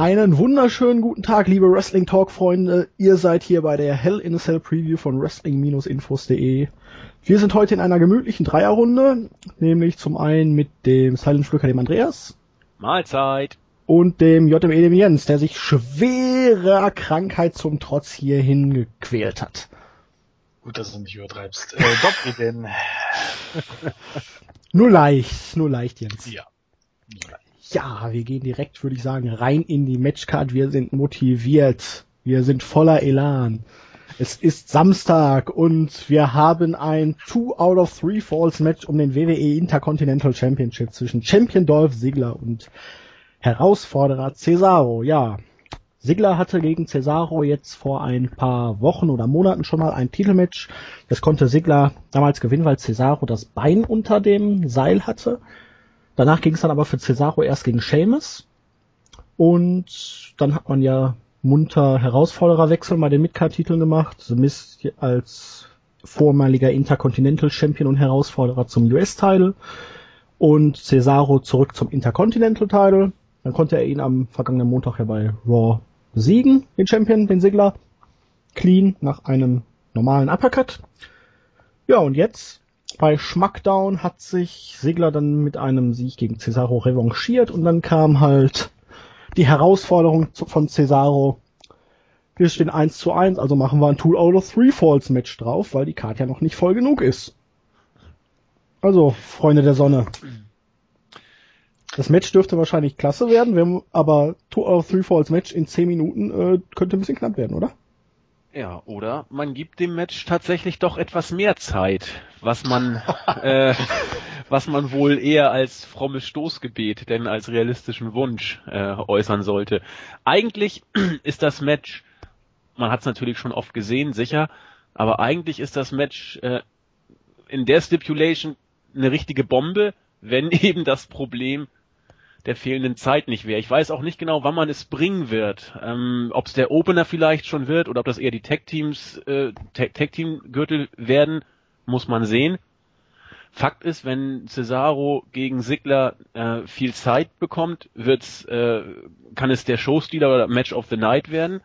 Einen wunderschönen guten Tag, liebe Wrestling Talk Freunde. Ihr seid hier bei der Hell in a Cell Preview von Wrestling-Infos.de. Wir sind heute in einer gemütlichen Dreierrunde, nämlich zum einen mit dem Silent Flücker, dem Andreas. Mahlzeit. Und dem JME, dem Jens, der sich schwerer Krankheit zum Trotz hierhin gequält hat. Gut, dass du nicht übertreibst. Äh, Doppel denn. nur leicht, nur leicht, Jens. Ja. Nur leicht. Ja, wir gehen direkt, würde ich sagen, rein in die Matchcard. Wir sind motiviert. Wir sind voller Elan. Es ist Samstag und wir haben ein Two out of Three Falls Match um den WWE Intercontinental Championship zwischen Champion Dolph Ziggler und Herausforderer Cesaro. Ja, Ziggler hatte gegen Cesaro jetzt vor ein paar Wochen oder Monaten schon mal ein Titelmatch. Das konnte Ziggler damals gewinnen, weil Cesaro das Bein unter dem Seil hatte. Danach ging es dann aber für Cesaro erst gegen Sheamus. Und dann hat man ja munter Herausfordererwechsel bei den Midcard-Titeln gemacht. The Miz als vormaliger Intercontinental Champion und Herausforderer zum US-Title. Und Cesaro zurück zum Intercontinental Title. Dann konnte er ihn am vergangenen Montag ja bei Raw besiegen, den Champion, den Sigler. Clean nach einem normalen Uppercut. Ja, und jetzt bei Schmackdown hat sich Segler dann mit einem Sieg gegen Cesaro revanchiert und dann kam halt die Herausforderung von Cesaro. Wir stehen 1 zu 1, also machen wir ein Two out of Three Falls Match drauf, weil die Karte ja noch nicht voll genug ist. Also, Freunde der Sonne. Das Match dürfte wahrscheinlich klasse werden, aber Two out of Three Falls Match in 10 Minuten äh, könnte ein bisschen knapp werden, oder? Ja, oder man gibt dem Match tatsächlich doch etwas mehr Zeit, was man, äh, was man wohl eher als frommes Stoßgebet denn als realistischen Wunsch äh, äußern sollte. Eigentlich ist das Match, man hat es natürlich schon oft gesehen, sicher, aber eigentlich ist das Match äh, in der Stipulation eine richtige Bombe, wenn eben das Problem der fehlenden Zeit nicht wäre. Ich weiß auch nicht genau, wann man es bringen wird. Ähm, ob es der Opener vielleicht schon wird oder ob das eher die Tech-Teams, äh, Tech-Team-Gürtel werden, muss man sehen. Fakt ist, wenn Cesaro gegen Sigler äh, viel Zeit bekommt, wird's, äh, kann es der Showstealer oder Match of the Night werden.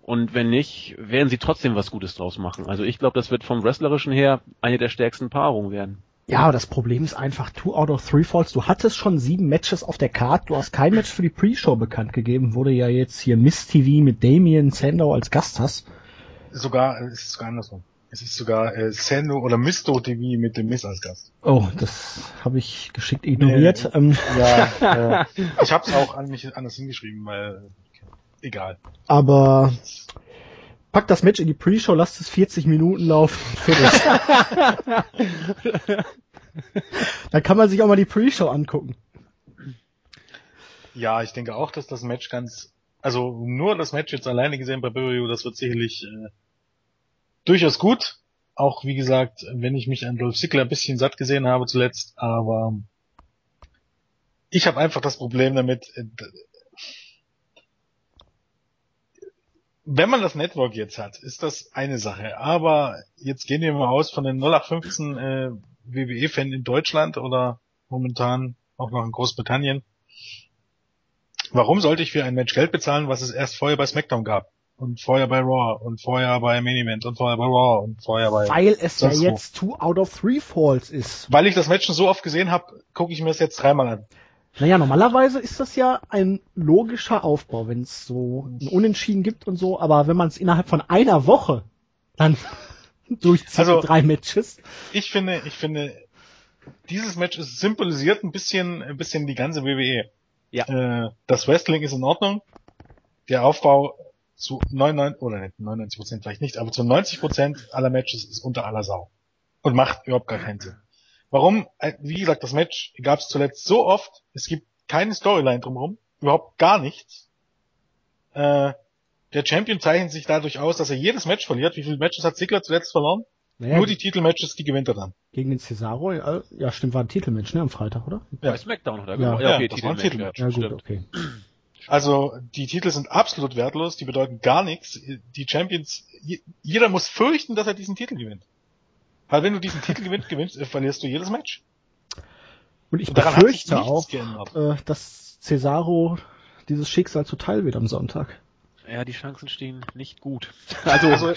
Und wenn nicht, werden sie trotzdem was Gutes draus machen. Also ich glaube, das wird vom Wrestlerischen her eine der stärksten Paarungen werden. Ja, das Problem ist einfach two out of three falls. Du hattest schon sieben Matches auf der Card. Du hast kein Match für die Pre-Show bekannt gegeben. Wurde ja jetzt hier Miss TV mit Damien Sandow als Gast hast. Sogar, es ist sogar andersrum. Es ist sogar äh, Sandow oder Misto TV mit dem Miss als Gast. Oh, das habe ich geschickt ignoriert. Nee, ähm. Ja, äh, ich habe es auch an mich anders hingeschrieben, weil egal. Aber Pack das Match in die Pre-Show, lasst es 40 Minuten laufen. da kann man sich auch mal die Pre-Show angucken. Ja, ich denke auch, dass das Match ganz, also nur das Match jetzt alleine gesehen bei Burrio, das wird sicherlich äh, durchaus gut. Auch wie gesagt, wenn ich mich an Dolph Ziggler ein bisschen satt gesehen habe zuletzt, aber ich habe einfach das Problem damit, äh, wenn man das Network jetzt hat, ist das eine Sache. Aber jetzt gehen wir mal aus von den 0815 äh, WWE-Fan in Deutschland oder momentan auch noch in Großbritannien. Warum sollte ich für ein Match Geld bezahlen, was es erst vorher bei SmackDown gab? Und vorher bei Raw und vorher bei Main Event und vorher bei Raw und vorher bei... Weil es ja jetzt two out of three Falls ist. Weil ich das Match schon so oft gesehen habe, gucke ich mir das jetzt dreimal an. Naja, normalerweise ist das ja ein logischer Aufbau, wenn es so ein Unentschieden gibt und so, aber wenn man es innerhalb von einer Woche dann durchzieht also, drei Matches. Ich finde, ich finde, dieses Match ist symbolisiert ein bisschen, ein bisschen die ganze WWE. Ja. Äh, das Wrestling ist in Ordnung. Der Aufbau zu 99, oder nicht, 99 Prozent vielleicht nicht, aber zu 90 Prozent aller Matches ist unter aller Sau. Und macht überhaupt gar keinen Sinn. Warum? Äh, wie gesagt, das Match gab es zuletzt so oft. Es gibt keine Storyline drumherum, überhaupt gar nichts. Äh, der Champion zeichnet sich dadurch aus, dass er jedes Match verliert. Wie viele Matches hat Ziggler zuletzt verloren? Naja, Nur die Titelmatches, die gewinnt er dann. Gegen den Cesaro? Ja, stimmt, war ein Titelmatch, ne, am Freitag, oder? Ja. Bei SmackDown, oder? Ja, ja, okay, das war ein Titelmatch. Ja, gut, okay. Also, die Titel sind absolut wertlos, die bedeuten gar nichts. Die Champions, jeder muss fürchten, dass er diesen Titel gewinnt. Weil wenn du diesen Titel gewinnst, gewinnst, äh, verlierst du jedes Match. Und ich Und befürchte auch, äh, dass Cesaro dieses Schicksal zuteil wird am Sonntag. Ja, die Chancen stehen nicht gut. Also, also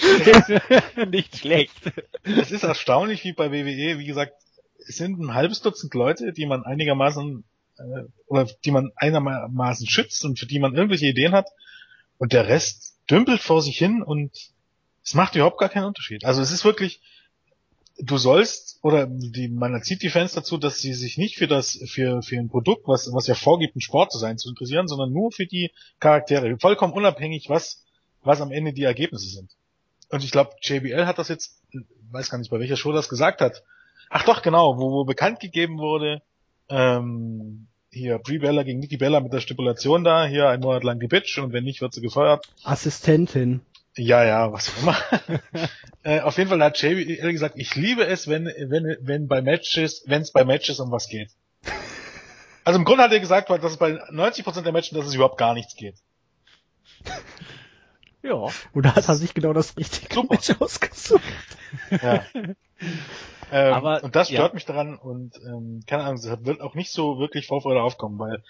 nicht schlecht. Es ist erstaunlich wie bei WWE, wie gesagt, es sind ein halbes Dutzend Leute, die man einigermaßen äh, oder die man einigermaßen schützt und für die man irgendwelche Ideen hat und der Rest dümpelt vor sich hin und es macht überhaupt gar keinen Unterschied. Also es ist wirklich, du sollst, oder die, man erzieht die Fans dazu, dass sie sich nicht für das, für, für ein Produkt, was, was ja vorgibt, ein Sport zu sein, zu interessieren, sondern nur für die Charaktere. Vollkommen unabhängig, was, was am Ende die Ergebnisse sind. Und ich glaube, JBL hat das jetzt, weiß gar nicht, bei welcher Show das gesagt hat. Ach doch, genau, wo, wo bekannt gegeben wurde, ähm, hier Brie Bella gegen Nikki Bella mit der Stipulation da, hier ein Monat lang die Bitch und wenn nicht, wird sie gefeuert. Assistentin. Ja, ja, was auch immer. äh, auf jeden Fall hat Jamie ehrlich gesagt, ich liebe es, wenn, wenn, wenn bei Matches, wenn es bei Matches um was geht. Also im Grunde hat er gesagt, dass es bei 90% der Matches, dass es überhaupt gar nichts geht. Ja. Oder hat er sich genau das richtige Super. Match ausgesucht? Ja. Ähm, Aber, und das stört ja. mich daran und ähm, keine Ahnung, es wird auch nicht so wirklich Vorfreude aufkommen, weil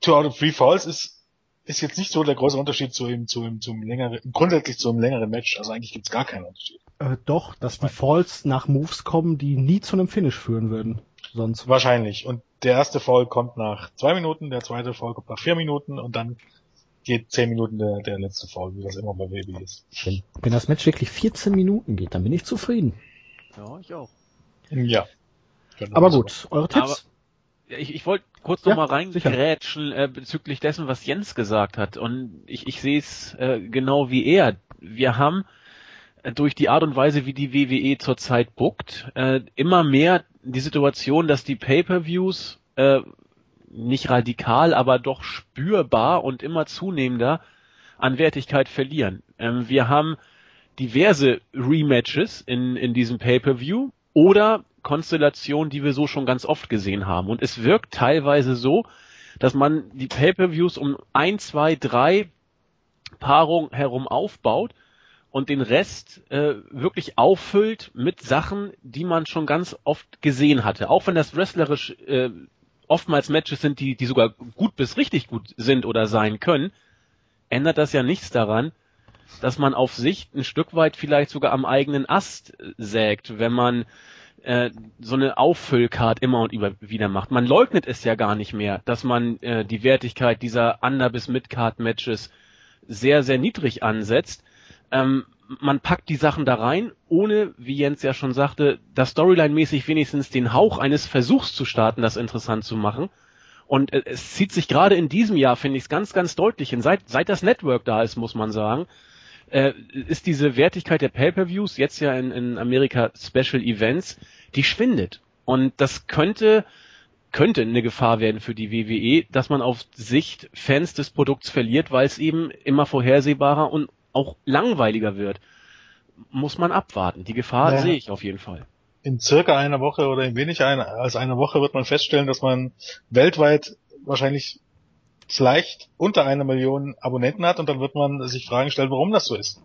Two Out of Three Falls ist ist jetzt nicht so der große Unterschied zu ihm, zu ihm, zum längeren, grundsätzlich zu einem längeren Match. Also eigentlich gibt's gar keinen Unterschied. Äh, doch, dass die Falls nach Moves kommen, die nie zu einem Finish führen würden. Sonst. Wahrscheinlich. Und der erste Fall kommt nach zwei Minuten, der zweite Fall kommt nach vier Minuten und dann geht zehn Minuten der, der letzte Fall, wie das immer bei Baby ist. Wenn, wenn das Match wirklich 14 Minuten geht, dann bin ich zufrieden. Ja, ich auch. Ja. Aber gut, eure Tipps? Aber ich, ich wollte kurz ja, noch mal reingrätschen äh, bezüglich dessen, was Jens gesagt hat. Und ich, ich sehe es äh, genau wie er. Wir haben äh, durch die Art und Weise, wie die WWE zurzeit bookt, äh, immer mehr die Situation, dass die Pay-per-Views äh, nicht radikal, aber doch spürbar und immer zunehmender an Wertigkeit verlieren. Ähm, wir haben diverse Rematches in, in diesem Pay-per-View oder Konstellation, die wir so schon ganz oft gesehen haben. Und es wirkt teilweise so, dass man die Pay-per-Views um ein, zwei, drei Paarungen herum aufbaut und den Rest äh, wirklich auffüllt mit Sachen, die man schon ganz oft gesehen hatte. Auch wenn das wrestlerisch äh, oftmals Matches sind, die, die sogar gut bis richtig gut sind oder sein können, ändert das ja nichts daran, dass man auf Sicht ein Stück weit vielleicht sogar am eigenen Ast äh, sägt, wenn man äh, so eine Auffüllcard immer und über wieder macht. Man leugnet es ja gar nicht mehr, dass man äh, die Wertigkeit dieser Under- bis Mid-Card-Matches sehr, sehr niedrig ansetzt. Ähm, man packt die Sachen da rein, ohne, wie Jens ja schon sagte, das Storyline-mäßig wenigstens den Hauch eines Versuchs zu starten, das interessant zu machen. Und äh, es zieht sich gerade in diesem Jahr, finde ich es ganz, ganz deutlich hin. Seit, seit das Network da ist, muss man sagen, äh, ist diese Wertigkeit der Pay-per-Views, jetzt ja in, in Amerika Special Events, die schwindet. Und das könnte könnte eine Gefahr werden für die WWE, dass man auf Sicht Fans des Produkts verliert, weil es eben immer vorhersehbarer und auch langweiliger wird. Muss man abwarten. Die Gefahr ja. sehe ich auf jeden Fall. In circa einer Woche oder in weniger als einer Woche wird man feststellen, dass man weltweit wahrscheinlich vielleicht unter einer Million Abonnenten hat und dann wird man sich Fragen stellen, warum das so ist.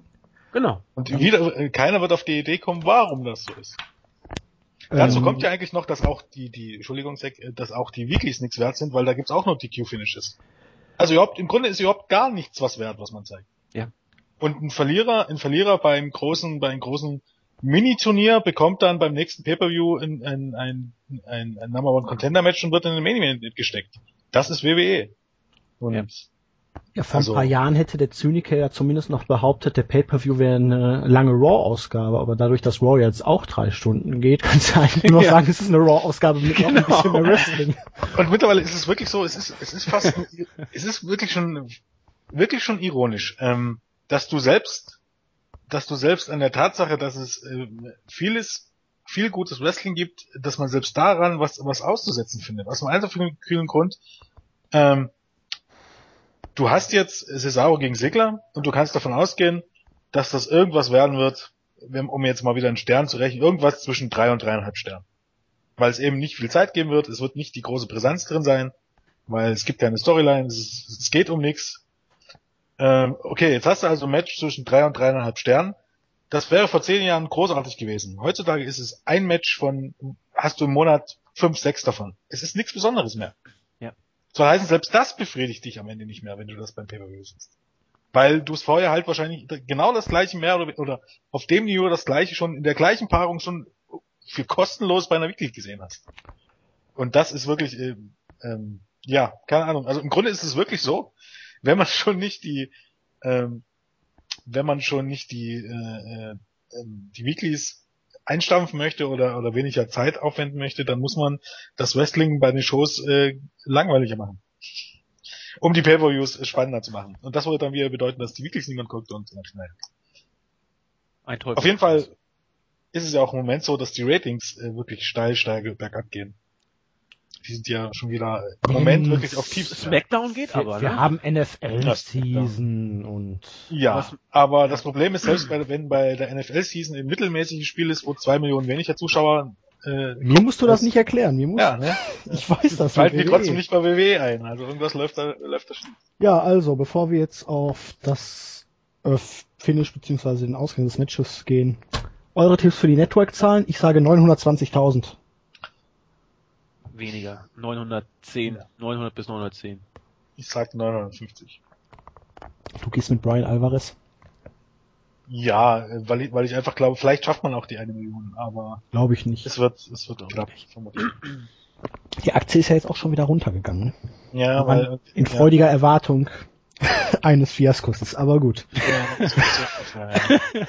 Genau. Und wieder, keiner wird auf die Idee kommen, warum das so ist. Dazu ähm, kommt ja eigentlich noch, dass auch die, die, Entschuldigung, dass auch die Weeklies nichts wert sind, weil da gibt's auch noch die Q-Finishes. Also überhaupt, im Grunde ist überhaupt gar nichts was wert, was man zeigt. Ja. Und ein Verlierer, ein Verlierer beim großen, beim großen Mini-Turnier bekommt dann beim nächsten Pay-Per-View ein, ein, ein, ein, ein Number One Contender Match und wird in den Main Event gesteckt. Das ist WWE. Und ja. Ja, vor also, ein paar Jahren hätte der Zyniker ja zumindest noch behauptet, der Pay-Per-View wäre eine lange Raw-Ausgabe, aber dadurch, dass Raw jetzt auch drei Stunden geht, kannst du eigentlich nur noch ja. sagen, es ist eine Raw-Ausgabe mit genau. noch ein genau. bisschen mehr Wrestling. Und mittlerweile ist es wirklich so, es ist, es ist fast, es ist wirklich schon, wirklich schon ironisch, ähm, dass du selbst, dass du selbst an der Tatsache, dass es äh, vieles, viel gutes Wrestling gibt, dass man selbst daran was, was auszusetzen findet. Aus einem einfachen kühlen Grund, ähm, du hast jetzt Cesaro gegen Sigler und du kannst davon ausgehen, dass das irgendwas werden wird, um jetzt mal wieder einen Stern zu rechnen, irgendwas zwischen drei und dreieinhalb Sternen. Weil es eben nicht viel Zeit geben wird, es wird nicht die große Brisanz drin sein, weil es gibt keine Storyline, es, es geht um nichts. Ähm, okay, jetzt hast du also ein Match zwischen drei und dreieinhalb Sternen. Das wäre vor zehn Jahren großartig gewesen. Heutzutage ist es ein Match von, hast du im Monat fünf, sechs davon. Es ist nichts Besonderes mehr. Soll heißen, selbst das befriedigt dich am Ende nicht mehr, wenn du das beim Pay-Per-View siehst. Weil du es vorher halt wahrscheinlich genau das gleiche mehr oder, oder auf dem Niveau das gleiche schon in der gleichen Paarung schon für kostenlos bei einer Weekly gesehen hast. Und das ist wirklich, äh, ähm, ja, keine Ahnung. Also im Grunde ist es wirklich so, wenn man schon nicht die, ähm, wenn man schon nicht die, äh, äh, ähm, die Weeklies einstampfen möchte oder, oder weniger Zeit aufwenden möchte, dann muss man das Wrestling bei den Shows äh, langweiliger machen um die Pay-Per-Views spannender zu machen. Und das würde dann wieder bedeuten, dass die Weeklies niemand guckt und dann schnell. Ein Auf jeden Fall ist es ja auch im Moment so, dass die Ratings äh, wirklich steil, steil bergab gehen. Die sind ja schon wieder im Moment hm, wirklich auf tief. Smackdown geht wir, aber, Wir ne? haben NFL-Season und... Ja, was, aber das Problem ist, selbst bei, wenn bei der NFL-Season ein mittelmäßiges Spiel ist, wo zwei Millionen weniger Zuschauer äh, mir musst du das, das nicht erklären. Mir musst, ja, ne? Ich weiß das. Fällt mir trotzdem nicht bei WWE ein. Also irgendwas läuft da, läuft da schon. Ja, also, bevor wir jetzt auf das äh, Finish beziehungsweise den Ausgang des Matches gehen. Eure Tipps für die Network-Zahlen? Ich sage 920.000. Weniger. 910. Ja. 900 bis 910. Ich sage 950. Du gehst mit Brian Alvarez? Ja, weil ich, weil ich einfach glaube, vielleicht schafft man auch die eine Million, aber. Glaube ich nicht. Es wird, es wird knapp. Die Aktie ist ja jetzt auch schon wieder runtergegangen. Ja, weil. In ja. freudiger Erwartung eines Fiaskos ist, aber gut. Ja,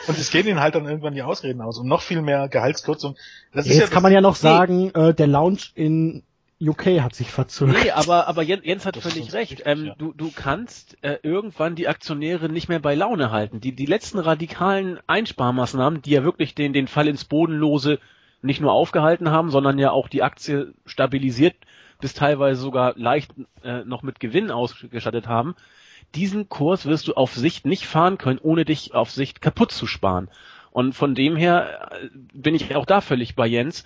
und es gehen ihnen halt dann irgendwann die Ausreden aus und noch viel mehr Gehaltskürzung. Das ja, jetzt ja kann man ja noch sagen, äh, der Lounge in UK hat sich verzögert. Nee, aber, aber Jens, Jens hat das völlig recht. Richtig, ähm, ja. du, du kannst äh, irgendwann die Aktionäre nicht mehr bei Laune halten. Die, die letzten radikalen Einsparmaßnahmen, die ja wirklich den, den Fall ins Bodenlose nicht nur aufgehalten haben, sondern ja auch die Aktie stabilisiert bis teilweise sogar leicht äh, noch mit Gewinn ausgestattet haben. Diesen Kurs wirst du auf Sicht nicht fahren können, ohne dich auf Sicht kaputt zu sparen. Und von dem her äh, bin ich auch da völlig bei Jens.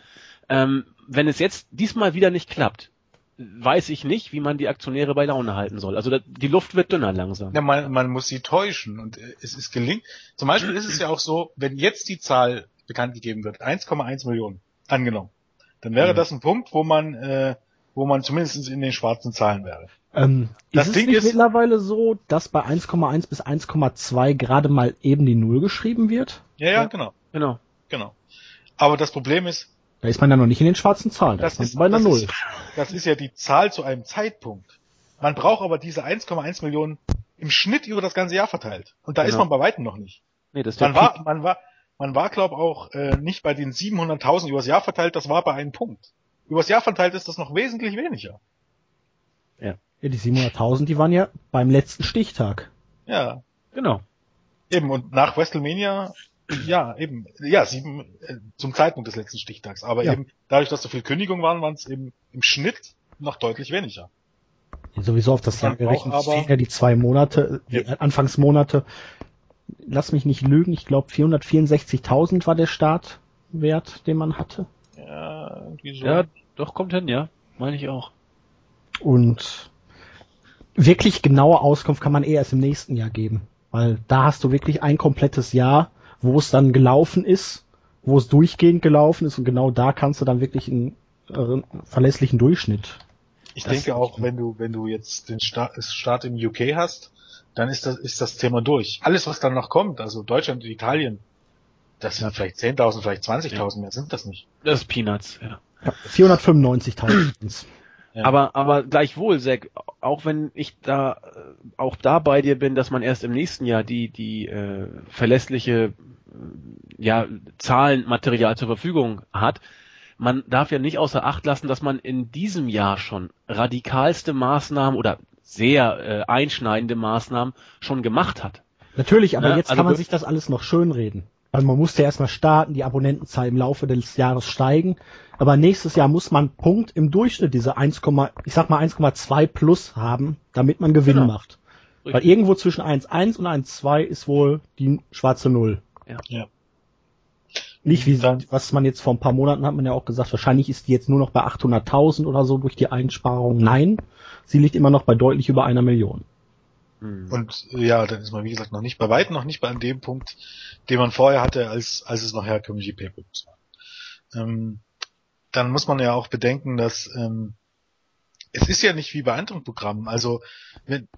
Ähm, wenn es jetzt diesmal wieder nicht klappt, weiß ich nicht, wie man die Aktionäre bei Laune halten soll. Also da, die Luft wird dünner langsam. Ja, man, man muss sie täuschen und äh, es ist gelingt. Zum Beispiel ist es ja auch so, wenn jetzt die Zahl bekannt gegeben wird, 1,1 Millionen angenommen, dann wäre mhm. das ein Punkt, wo man, äh, wo man zumindest in den schwarzen Zahlen wäre. Ähm, das ist Ding es nicht ist mittlerweile so, dass bei 1,1 bis 1,2 gerade mal eben die Null geschrieben wird? Ja, ja, genau. Genau. Genau. Aber das Problem ist, da ist man ja noch nicht in den schwarzen Zahlen, da das ist man bei einer Null. Ist, das ist ja die Zahl zu einem Zeitpunkt. Man braucht aber diese 1,1 Millionen im Schnitt über das ganze Jahr verteilt. Und da genau. ist man bei weitem noch nicht. Nee, das ist man, war, man war, man war, glaube auch äh, nicht bei den 700.000 übers Jahr verteilt, das war bei einem Punkt. Übers Jahr verteilt ist das noch wesentlich weniger. Ja. Ja, die 700.000, die waren ja beim letzten Stichtag. Ja. Genau. Eben, und nach WrestleMania ja, eben, ja, sieben äh, zum Zeitpunkt des letzten Stichtags. Aber ja. eben dadurch, dass so viel Kündigungen waren, waren es eben im Schnitt noch deutlich weniger. Ja, sowieso auf das Jahr gerechnet fehlen ja die zwei Monate, die ja. Anfangsmonate. Lass mich nicht lügen, ich glaube 464.000 war der Startwert, den man hatte. Ja, irgendwie so. Ja, doch, kommt hin, ja. Meine ich auch. Und wirklich genaue Auskunft kann man eher erst im nächsten Jahr geben. Weil da hast du wirklich ein komplettes Jahr wo es dann gelaufen ist, wo es durchgehend gelaufen ist und genau da kannst du dann wirklich einen äh, verlässlichen Durchschnitt. Ich denke auch, wenn du, wenn du jetzt den Start, Start im UK hast, dann ist das, ist das Thema durch. Alles, was dann noch kommt, also Deutschland und Italien, das sind vielleicht 10.000, vielleicht 20.000 ja. mehr, sind das nicht? Das ist Peanuts, ja. ja 495.000. Ja. Aber, aber gleichwohl, Zack, auch wenn ich da, äh, auch da bei dir bin, dass man erst im nächsten Jahr die, die äh, verlässliche ja, Zahlenmaterial zur Verfügung hat. Man darf ja nicht außer Acht lassen, dass man in diesem Jahr schon radikalste Maßnahmen oder sehr äh, einschneidende Maßnahmen schon gemacht hat. Natürlich, aber ne? jetzt also kann man sich das alles noch schönreden. Also man musste erstmal starten, die Abonnentenzahl im Laufe des Jahres steigen. Aber nächstes Jahr muss man Punkt im Durchschnitt diese 1, ich sag mal 1,2 plus haben, damit man Gewinn genau. macht. Richtig. Weil irgendwo zwischen 1,1 und 1,2 ist wohl die schwarze Null. Ja. ja. Nicht wie dann, was man jetzt vor ein paar Monaten hat man ja auch gesagt, wahrscheinlich ist die jetzt nur noch bei 800.000 oder so durch die Einsparung. Nein, sie liegt immer noch bei deutlich über einer Million. Hm. Und ja, dann ist man wie gesagt noch nicht bei weitem noch nicht bei dem Punkt, den man vorher hatte, als als es noch herkömmliche Pay-per-Views war. Ähm, dann muss man ja auch bedenken, dass ähm, es ist ja nicht wie bei anderen Programmen. Also wenn,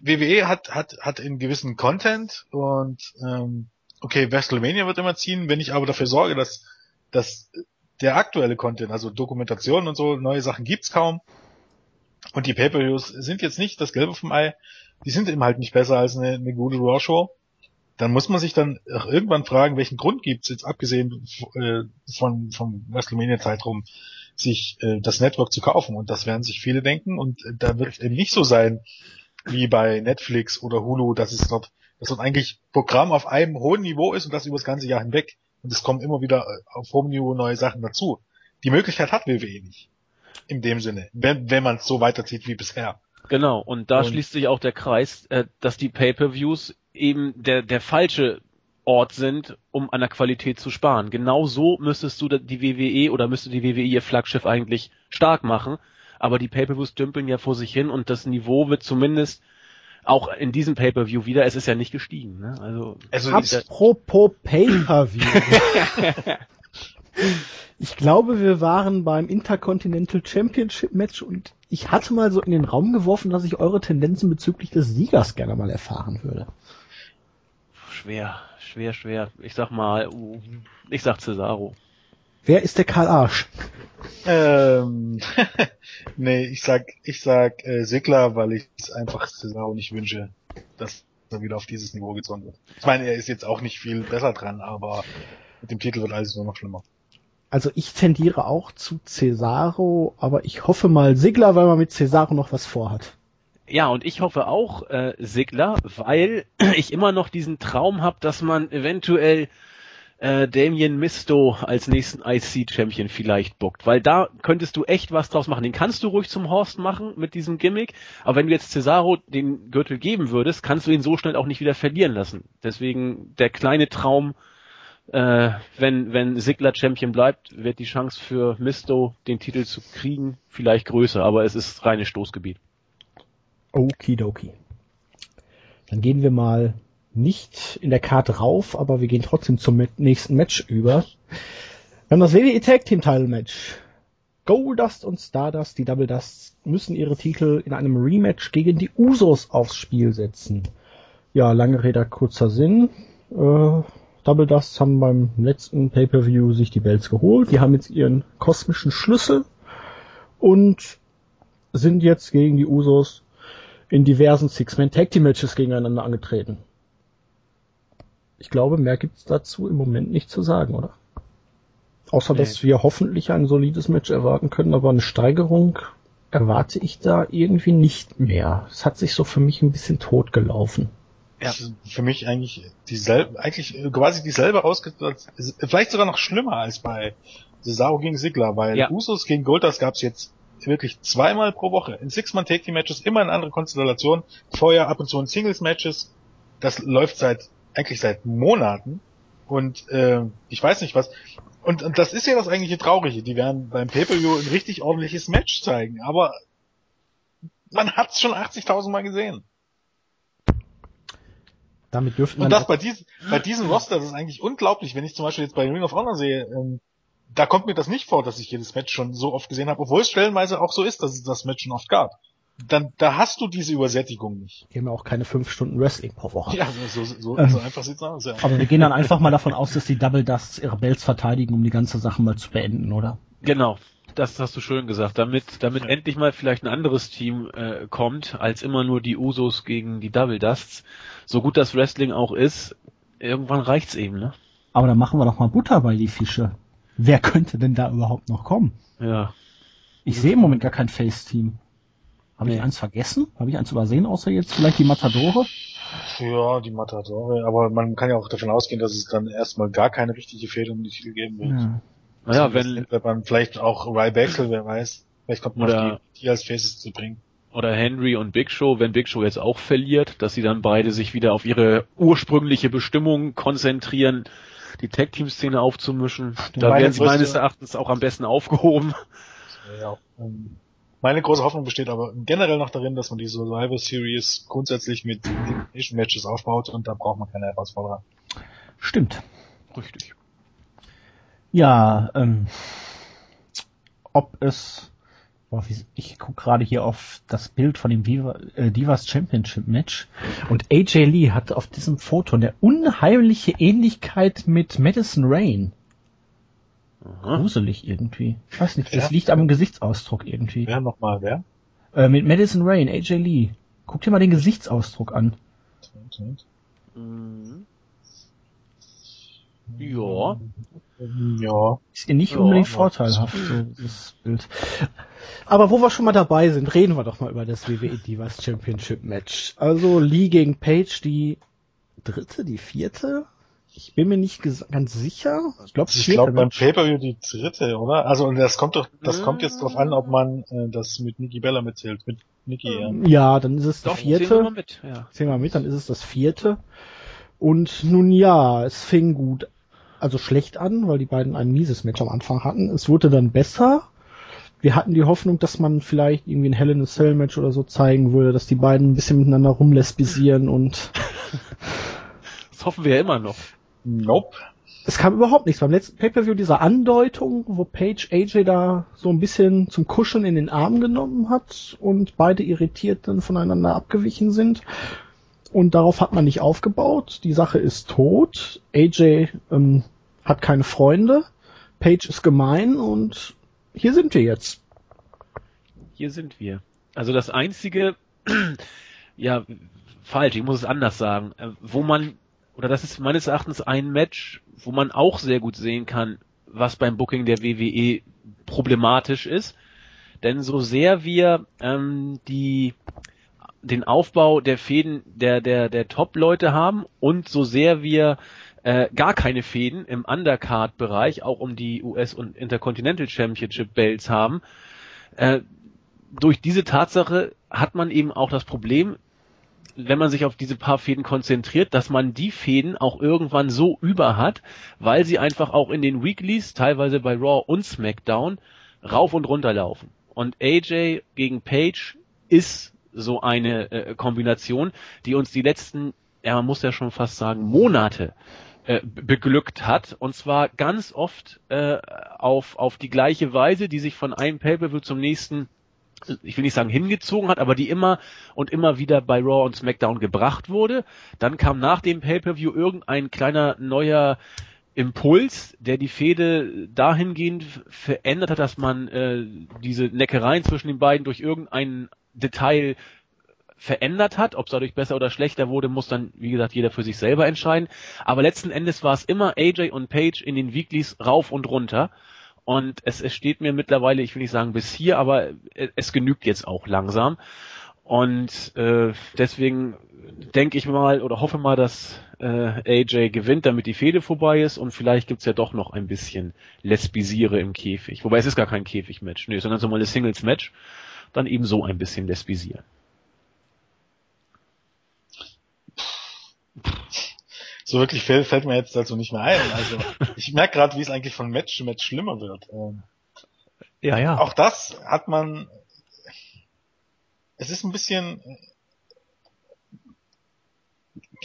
WWE hat hat hat in gewissen Content und ähm, okay, WrestleMania wird immer ziehen. Wenn ich aber dafür sorge, dass dass der aktuelle Content, also Dokumentation und so, neue Sachen gibt's kaum. Und die Pay-Per-Views sind jetzt nicht das Gelbe vom Ei. Die sind eben halt nicht besser als eine, eine gute Raw-Show. Dann muss man sich dann irgendwann fragen, welchen Grund gibt's jetzt abgesehen äh, von vom WrestleMania-Zeitraum, sich äh, das Network zu kaufen. Und das werden sich viele denken. Und äh, da wird es eben nicht so sein wie bei Netflix oder Hulu, dass es dort, dass dort eigentlich Programm auf einem hohen Niveau ist und das über das ganze Jahr hinweg. Und es kommen immer wieder äh, auf hohem Niveau neue Sachen dazu. Die Möglichkeit hat WWE nicht. In dem Sinne. Wenn, wenn man es so weiterzieht wie bisher. Genau, und da und schließt sich auch der Kreis, äh, dass die Pay-per-Views eben der, der falsche Ort sind, um an der Qualität zu sparen. Genau so müsstest du die WWE oder müsste die WWE ihr Flaggschiff eigentlich stark machen. Aber die Pay-per-Views dümpeln ja vor sich hin und das Niveau wird zumindest auch in diesem Pay-per-View wieder, es ist ja nicht gestiegen. Ne? Also, also apropos Pay-per-View. ich glaube, wir waren beim Intercontinental Championship Match und ich hatte mal so in den Raum geworfen, dass ich eure Tendenzen bezüglich des Siegers gerne mal erfahren würde. Schwer, schwer, schwer. Ich sag mal, ich sag Cesaro. Wer ist der Karl Arsch? Ähm, nee, ich sag, ich sag äh, Sigler, weil ich es einfach Cesaro nicht wünsche, dass er wieder auf dieses Niveau gezogen wird. Ich meine, er ist jetzt auch nicht viel besser dran, aber mit dem Titel wird alles nur noch schlimmer. Also ich tendiere auch zu Cesaro, aber ich hoffe mal Sigler, weil man mit Cesaro noch was vorhat. Ja, und ich hoffe auch äh, Sigler, weil ich immer noch diesen Traum habe, dass man eventuell äh, Damien Misto als nächsten IC-Champion vielleicht bookt. Weil da könntest du echt was draus machen. Den kannst du ruhig zum Horst machen mit diesem Gimmick, aber wenn du jetzt Cesaro den Gürtel geben würdest, kannst du ihn so schnell auch nicht wieder verlieren lassen. Deswegen der kleine Traum, äh, wenn, wenn Sigler Champion bleibt, wird die Chance für Misto, den Titel zu kriegen, vielleicht größer, aber es ist reines Stoßgebiet. Okidoki. Dann gehen wir mal nicht in der Karte rauf, aber wir gehen trotzdem zum nächsten Match über. Wir haben das WWE Tag Team Title Match. Goldust und Stardust, die Double Dusts, müssen ihre Titel in einem Rematch gegen die Usos aufs Spiel setzen. Ja, lange Rede, kurzer Sinn. Äh, Double Dusts haben beim letzten Pay-Per-View sich die Belts geholt. Die haben jetzt ihren kosmischen Schlüssel und sind jetzt gegen die Usos in diversen Six-Man-Tag-Team-Matches gegeneinander angetreten. Ich glaube, mehr gibt's dazu im Moment nicht zu sagen, oder? Außer, nee. dass wir hoffentlich ein solides Match erwarten können, aber eine Steigerung erwarte ich da irgendwie nicht mehr. Es hat sich so für mich ein bisschen tot gelaufen. Ja, für mich eigentlich dieselbe, eigentlich quasi dieselbe ausgesetzt, vielleicht sogar noch schlimmer als bei Cesaro gegen Sigler, weil ja. Usos gegen Goldust gab's jetzt wirklich zweimal pro Woche in Six-Man Take Team Matches, immer in andere Konstellationen, vorher ab und zu in Singles Matches. Das läuft seit eigentlich seit Monaten und äh, ich weiß nicht was. Und, und das ist ja das eigentliche Traurige. Die werden beim Pay-per-View ein richtig ordentliches Match zeigen, aber man hat's schon 80.000 Mal gesehen. Damit dürften Und das bei, dies, bei diesem Roster, das ist eigentlich unglaublich, wenn ich zum Beispiel jetzt bei Ring of Honor sehe, ähm, da kommt mir das nicht vor, dass ich jedes Match schon so oft gesehen habe, obwohl es stellenweise auch so ist, dass es das Match schon oft gab. Dann, da hast du diese Übersättigung nicht. Wir haben ja auch keine fünf Stunden Wrestling pro Woche. Ja, so, so, so, ähm, so einfach sieht's aus, ja. Aber wir gehen dann einfach mal davon aus, dass die Double Dusts ihre Bells verteidigen, um die ganze Sache mal zu beenden, oder? Genau. Das hast du schön gesagt. Damit, damit ja. endlich mal vielleicht ein anderes Team äh, kommt, als immer nur die Usos gegen die Double Dusts. So gut das Wrestling auch ist, irgendwann reicht's eben, ne? Aber dann machen wir doch mal Butter bei die Fische. Wer könnte denn da überhaupt noch kommen? Ja. Ich sehe im Moment gar kein Face-Team. Habe nee. ich eins vergessen? Habe ich eins übersehen, außer jetzt vielleicht die Matadore? Ja, die Matadore, aber man kann ja auch davon ausgehen, dass es dann erstmal gar keine richtige Fehde um die Titel geben wird. Ja. Naja, wenn, wenn man vielleicht auch Ryback, wer weiß, vielleicht kommt man oder, die, die als Faces zu bringen. Oder Henry und Big Show, wenn Big Show jetzt auch verliert, dass sie dann beide sich wieder auf ihre ursprüngliche Bestimmung konzentrieren, die Tag-Team-Szene aufzumischen. Da werden sie meines Erachtens auch am besten aufgehoben. Ja, ähm, meine große Hoffnung besteht aber generell noch darin, dass man die Survivor Series grundsätzlich mit Elimination Matches aufbaut und da braucht man keine Herausforderer. Stimmt. Richtig. Ja, ähm, ob es Boah, ich gucke gerade hier auf das Bild von dem Viva, äh, Divas Championship Match und AJ Lee hat auf diesem Foto eine unheimliche Ähnlichkeit mit Madison Rain. Aha. Gruselig irgendwie. Ich weiß nicht, das liegt am Gesichtsausdruck irgendwie. Wer nochmal, wer? Äh, mit Madison Rain, AJ Lee. Guck dir mal den Gesichtsausdruck an. Mhm. Ja. Ja. Ist ihr nicht ja, unbedingt vorteilhaft, so, das Bild. Aber wo wir schon mal dabei sind, reden wir doch mal über das WWE Divas Championship Match. Also Lee gegen Page, die dritte, die vierte? Ich bin mir nicht ganz sicher. Ich glaube, ich glaube beim Pay-per-view die dritte, oder? Also und das kommt doch, das kommt jetzt drauf an, ob man äh, das mit Nikki Bella mitzählt, mit Nikki. Ja, ja dann ist es doch, die vierte. Zählen wir mal mit. Ja. Zählen wir mit, dann ist es das vierte. Und nun ja, es fing gut also schlecht an, weil die beiden ein mieses Match am Anfang hatten. Es wurde dann besser. Wir hatten die Hoffnung, dass man vielleicht irgendwie ein Hell in a Cell Match oder so zeigen würde, dass die beiden ein bisschen miteinander rumlesbisieren und das hoffen wir ja immer noch. Nope. Es kam überhaupt nichts. Beim letzten Pay-Per-View dieser Andeutung, wo Paige AJ da so ein bisschen zum Kuscheln in den Arm genommen hat und beide irritiert dann voneinander abgewichen sind. Und darauf hat man nicht aufgebaut. Die Sache ist tot. AJ ähm, hat keine Freunde. Paige ist gemein und hier sind wir jetzt. Hier sind wir. Also das einzige, ja, falsch, ich muss es anders sagen, äh, wo man, oder das ist meines Erachtens ein Match, wo man auch sehr gut sehen kann, was beim Booking der WWE problematisch ist. Denn so sehr wir ähm, die den Aufbau der Fäden der der der Top-Leute haben und so sehr wir äh, gar keine Fäden im Undercard-Bereich, auch um die US- und Intercontinental Championship Belts haben. Äh, durch diese Tatsache hat man eben auch das Problem, wenn man sich auf diese paar Fäden konzentriert, dass man die Fäden auch irgendwann so über hat, weil sie einfach auch in den Weeklies, teilweise bei Raw und SmackDown, rauf und runter laufen. Und AJ gegen Page ist so eine äh, Kombination, die uns die letzten, ja man muss ja schon fast sagen, Monate äh, beglückt hat und zwar ganz oft äh, auf auf die gleiche Weise, die sich von einem Pay-per-View zum nächsten ich will nicht sagen hingezogen hat, aber die immer und immer wieder bei Raw und SmackDown gebracht wurde. Dann kam nach dem Pay-per-View irgendein kleiner neuer Impuls, der die Fehde dahingehend verändert hat, dass man äh, diese Neckereien zwischen den beiden durch irgendein Detail verändert hat. Ob es dadurch besser oder schlechter wurde, muss dann, wie gesagt, jeder für sich selber entscheiden. Aber letzten Endes war es immer AJ und Page in den Weeklies rauf und runter. Und es, es steht mir mittlerweile, ich will nicht sagen bis hier, aber es, es genügt jetzt auch langsam. Und äh, deswegen denke ich mal oder hoffe mal, dass äh, AJ gewinnt, damit die Fehde vorbei ist und vielleicht gibt's ja doch noch ein bisschen Lesbisiere im Käfig. Wobei es ist gar kein Käfigmatch, nö, sondern so mal ein Singles-Match. Dann eben so ein bisschen lesbisieren. So wirklich fällt, fällt mir jetzt dazu nicht mehr ein. Also ich merke gerade, wie es eigentlich von Match zu Match schlimmer wird. Ähm, ja, ja. Auch das hat man. Es ist ein bisschen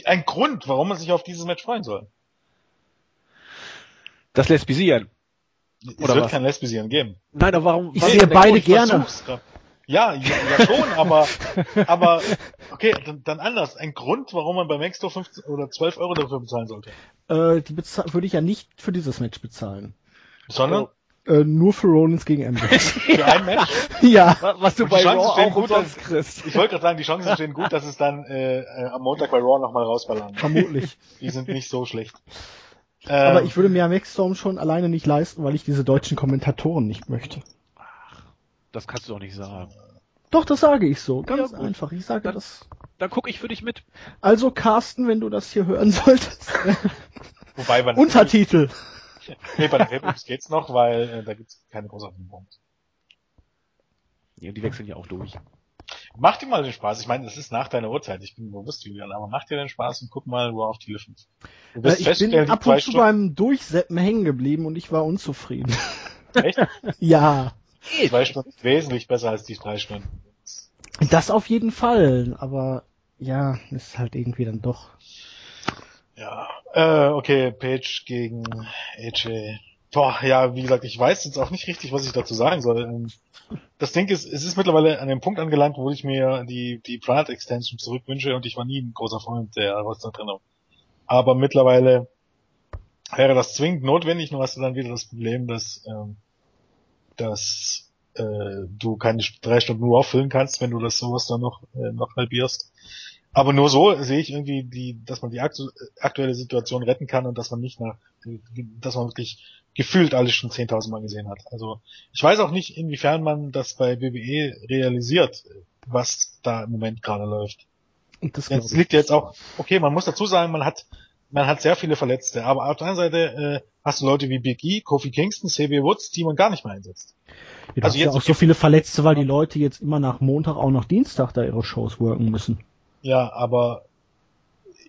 ein Grund, warum man sich auf dieses Match freuen soll. Das Lesbisieren. Es Oder wird was? kein Lesbisieren geben. Nein, aber warum? Ich sehe beide gerne. Ja, ja, ja schon, aber, aber, okay, dann, dann anders. Ein Grund, warum man beim Extra 15 oder 12 Euro dafür bezahlen sollte. Äh, die würde ich ja nicht für dieses Match bezahlen. Sondern? Äh, nur für Rollins gegen Ambrose. für ein Match? ja. Was du bei Raw auch gut, dass, kriegst. Ich wollte gerade sagen, die Chancen stehen gut, dass es dann äh, äh am Montag bei Raw nochmal rausballern. Vermutlich. Die sind nicht so schlecht. Aber ähm, ich würde mir am Maxstorm schon alleine nicht leisten, weil ich diese deutschen Kommentatoren nicht möchte. Das kannst du doch nicht sagen. Doch, das sage ich so. Ganz ja, einfach. Ich sage dann, das. Dann gucke ich für dich mit. Also, Carsten, wenn du das hier hören solltest. Wobei bei Untertitel. Nee, bei den Paperclips geht's noch, weil äh, da gibt's keine großartigen Punkte. Ja, die wechseln ja auch durch. Mach dir mal den Spaß. Ich meine, das ist nach deiner Uhrzeit. Ich bin bewusst, Julian, aber mach dir den Spaß und guck mal wo auf die Lippen. Du wirst äh, ich bin ab und zu beim Durchseppen hängen geblieben und ich war unzufrieden. Echt? ja. Zwei Stunden wesentlich besser als die drei Stunden. Das auf jeden Fall, aber ja, ist halt irgendwie dann doch. Ja, äh, okay, Page gegen AJ. Boah, ja, wie gesagt, ich weiß jetzt auch nicht richtig, was ich dazu sagen soll. Ähm, das Ding ist, es ist mittlerweile an dem Punkt angelangt, wo ich mir die, die Planet Extension zurückwünsche und ich war nie ein großer Freund der Roster-Trennung. Aber mittlerweile wäre das zwingend notwendig, nur hast du dann wieder das Problem, dass, ähm, dass äh, du keine drei Stunden nur auffüllen kannst, wenn du das sowas dann noch, äh, noch halbierst. Aber nur so sehe ich irgendwie die, dass man die aktuelle Situation retten kann und dass man nicht nach, dass man wirklich gefühlt alles schon 10.000 Mal gesehen hat. Also ich weiß auch nicht, inwiefern man das bei BBE realisiert, was da im Moment gerade läuft. Das jetzt liegt jetzt auch, okay, man muss dazu sagen, man hat, man hat sehr viele Verletzte, aber auf der anderen Seite äh, hast du Leute wie Big E, Kofi Kingston, CB Woods, die man gar nicht mehr einsetzt. Ja, also jetzt ja auch so viele Verletzte, weil die Leute jetzt immer nach Montag auch noch Dienstag da ihre Shows worken müssen. Ja, aber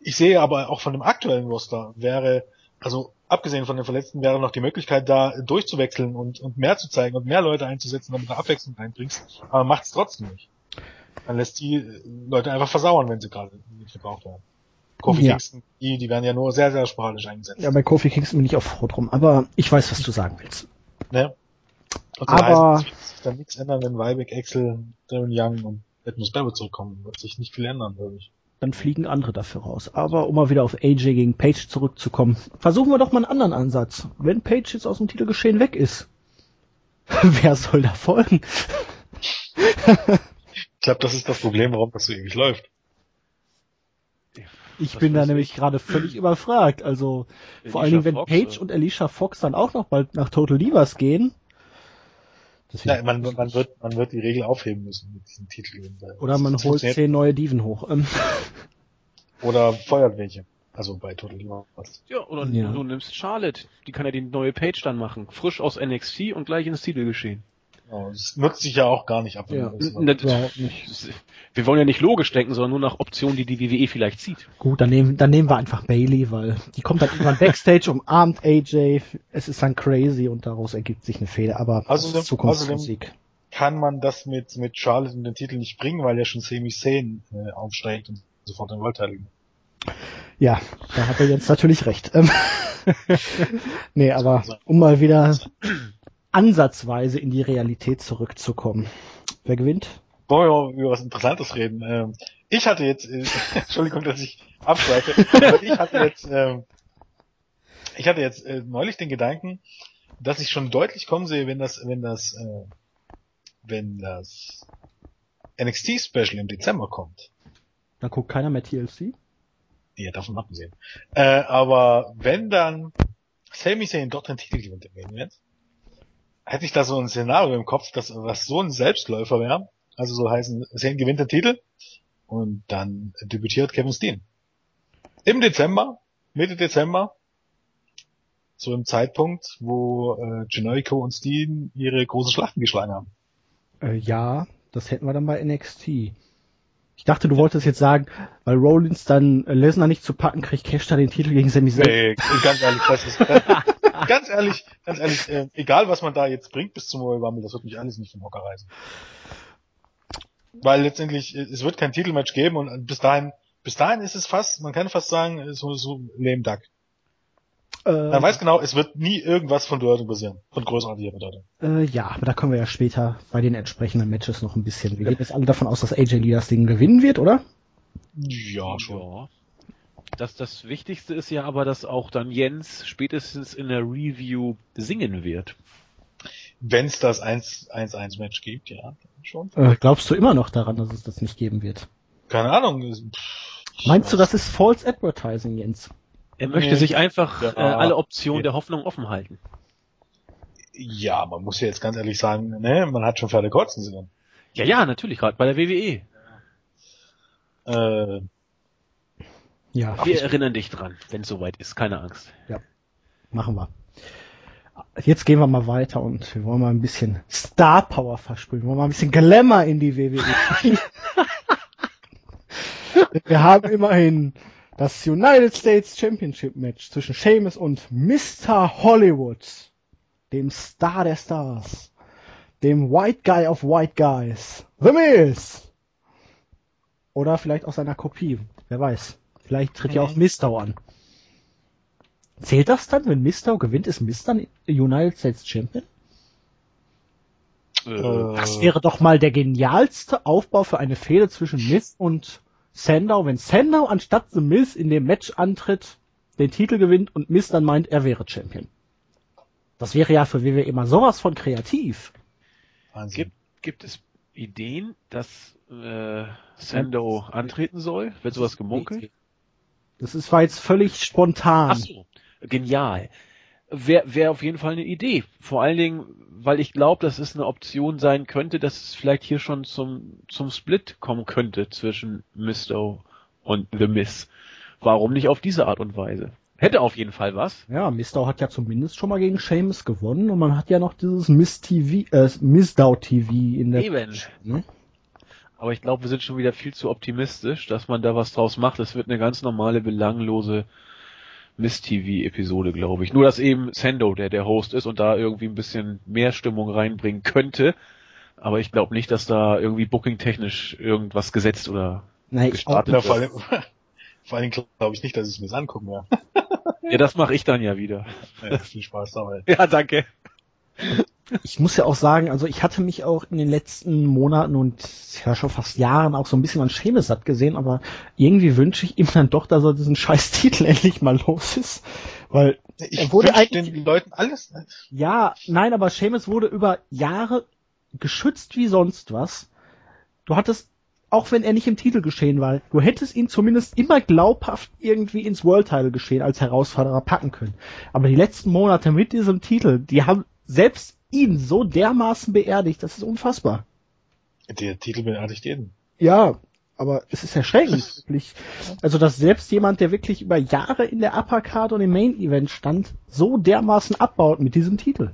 ich sehe aber auch von dem aktuellen Roster wäre, also abgesehen von den Verletzten wäre noch die Möglichkeit da durchzuwechseln und, und mehr zu zeigen und mehr Leute einzusetzen, damit du Abwechslung reinbringst, aber macht es trotzdem nicht. Man lässt die Leute einfach versauern, wenn sie gerade nicht gebraucht werden. Kofi ja. Kingston, die, die werden ja nur sehr, sehr sporadisch eingesetzt. Ja, bei Kofi Kingston bin ich auch froh drum, aber ich weiß, was du sagen willst. Ne? Und aber heißt, wird sich dann nichts ändern, wenn Weibeck, Excel, Darren Young und Edmund Barrett zurückkommen. Wird sich nicht viel ändern, glaube ich. Dann fliegen andere dafür raus. Aber um mal wieder auf AJ gegen Page zurückzukommen, versuchen wir doch mal einen anderen Ansatz. Wenn Page jetzt aus dem Titelgeschehen weg ist, wer soll da folgen? ich glaube, das ist das Problem, warum das so ewig läuft. Ich bin da nämlich gerade völlig überfragt. Also Alicia vor allen Dingen, wenn Fox, Page oder? und Alicia Fox dann auch noch bald nach Total Divas gehen, ja, man, man, wird, man wird die Regel aufheben müssen mit diesen Titeln. Oder man holt zehn neue Diven hoch. Ähm. Oder feuert welche. Also bei Total Divas. Ja, oder ja. du nimmst Charlotte. Die kann ja die neue Page dann machen. Frisch aus NXT und gleich ins Titelgeschehen. Genau, das nutzt sich ja auch gar nicht ab. Ja. Überhaupt nicht. Wir wollen ja nicht logisch denken, sondern nur nach Optionen, die die WWE vielleicht zieht. Gut, dann nehmen, dann nehmen wir einfach Bailey, weil die kommt dann irgendwann Backstage, umarmt AJ, es ist dann crazy und daraus ergibt sich eine Fehler, aber also dem, Zukunftsmusik. kann man das mit, mit Charlotte in den Titel nicht bringen, weil er schon Semi Zayn äh, aufsteigt und sofort den World Title. Ja, da hat er jetzt natürlich recht. Nee, aber um mal wieder ansatzweise in die Realität zurückzukommen. Wer gewinnt? Wollen wir über was Interessantes reden? Ähm, ich hatte jetzt, äh, Entschuldigung, dass ich abschweife, aber ich hatte jetzt, äh, ich hatte jetzt äh, neulich den Gedanken, dass ich schon deutlich kommen sehe, wenn das, wenn das, äh, wenn das NXT Special im Dezember kommt. Dann guckt keiner mehr TLC? Ja, davon abgesehen. Äh, aber wenn dann Sami Zayn dort den Titel gewinnt im Main hätte ich da so ein Szenario im Kopf, dass was so ein Selbstläufer wäre. Also so heißen, Zane gewinnt den Titel und dann debütiert Kevin Steen. Im Dezember, Mitte Dezember, so im Zeitpunkt, wo äh, Generico und Steen ihre großen Schlachten geschlagen haben. Äh, ja, das hätten wir dann bei NXT. Ich dachte, du wolltest jetzt sagen, weil Rollins dann Lesnar nicht zu packen kriegt, Cash da den Titel gegen Sami Zayn. Nee, ganz ehrlich, das ist ganz ehrlich, ganz ehrlich, äh, egal was man da jetzt bringt bis zum Royal Rumble, das wird mich alles nicht vom Hocker reißen. Weil letztendlich, äh, es wird kein Titelmatch geben und bis dahin, bis dahin ist es fast, man kann fast sagen, so, so lame duck. Äh, man weiß genau, es wird nie irgendwas von Bedeutung passieren. Von großartiger Bedeutung. Äh, ja, aber da kommen wir ja später bei den entsprechenden Matches noch ein bisschen. Wir gehen jetzt alle davon aus, dass AJ Lee das Ding gewinnen wird, oder? Ja, schon. Ja. Das, das Wichtigste ist ja aber, dass auch dann Jens spätestens in der Review singen wird. Wenn es das 1-1-Match gibt, ja, schon. Äh, glaubst du immer noch daran, dass es das nicht geben wird? Keine Ahnung. Meinst du, das ist False Advertising, Jens? Er möchte sich einfach ja. äh, alle Optionen ja. der Hoffnung offen halten. Ja, man muss ja jetzt ganz ehrlich sagen, ne, man hat schon Pferde kotzen sehen. Ja, ja, natürlich, gerade bei der WWE. Äh, ja. Wir erinnern dich dran, wenn es soweit ist, keine Angst. Ja, machen wir. Jetzt gehen wir mal weiter und wir wollen mal ein bisschen Star Power verspülen. Wir wollen mal ein bisschen Glamour in die WWE. wir haben immerhin das United States Championship Match zwischen Sheamus und Mr. Hollywood, dem Star der Stars, dem White Guy of White Guys, The Miz. Oder vielleicht auch seiner Kopie, wer weiß. Vielleicht tritt ja auch Mistau an. Zählt das dann, wenn Mister gewinnt, ist Mister United States Champion? Äh, das wäre doch mal der genialste Aufbau für eine Fehde zwischen Miz und Sandow, wenn Sandow anstatt The Miz in dem Match antritt, den Titel gewinnt und Miz dann meint, er wäre Champion. Das wäre ja für WWE immer sowas von kreativ. Gibt, gibt es Ideen, dass äh, Sandow antreten soll? Wird sowas gemunkelt? Das ist war jetzt völlig spontan. Ach so, genial. Wäre wär auf jeden Fall eine Idee. Vor allen Dingen, weil ich glaube, dass es eine Option sein könnte, dass es vielleicht hier schon zum, zum Split kommen könnte zwischen Misto und The Miss. Warum nicht auf diese Art und Weise? Hätte auf jeden Fall was. Ja, Mistow hat ja zumindest schon mal gegen Seamus gewonnen und man hat ja noch dieses Miss TV, äh, Missdow TV in der. Eben. Ne? Aber ich glaube, wir sind schon wieder viel zu optimistisch, dass man da was draus macht. Es wird eine ganz normale, belanglose Miss-TV-Episode, glaube ich. Nur, dass eben Sendo der der Host ist und da irgendwie ein bisschen mehr Stimmung reinbringen könnte. Aber ich glaube nicht, dass da irgendwie booking-technisch irgendwas gesetzt oder Nein, gestartet wird. Vor allem, vor allem glaube ich nicht, dass ich mir das angucken werde. ja, das mache ich dann ja wieder. Ja, viel Spaß dabei. Ja, danke ich muss ja auch sagen, also ich hatte mich auch in den letzten Monaten und ja schon fast Jahren auch so ein bisschen an Seamus satt gesehen, aber irgendwie wünsche ich ihm dann doch, dass er diesen scheiß Titel endlich mal los ist, weil ich er wurde eigentlich den Leuten alles. Ja, nein, aber Seamus wurde über Jahre geschützt wie sonst was. Du hattest auch wenn er nicht im Titel geschehen war, du hättest ihn zumindest immer glaubhaft irgendwie ins World Title geschehen als Herausforderer packen können. Aber die letzten Monate mit diesem Titel, die haben selbst ihn so dermaßen beerdigt, das ist unfassbar. Der Titel beerdigt jeden. Ja, aber es ist erschreckend, wirklich. Also, dass selbst jemand, der wirklich über Jahre in der Uppercard und im Main Event stand, so dermaßen abbaut mit diesem Titel.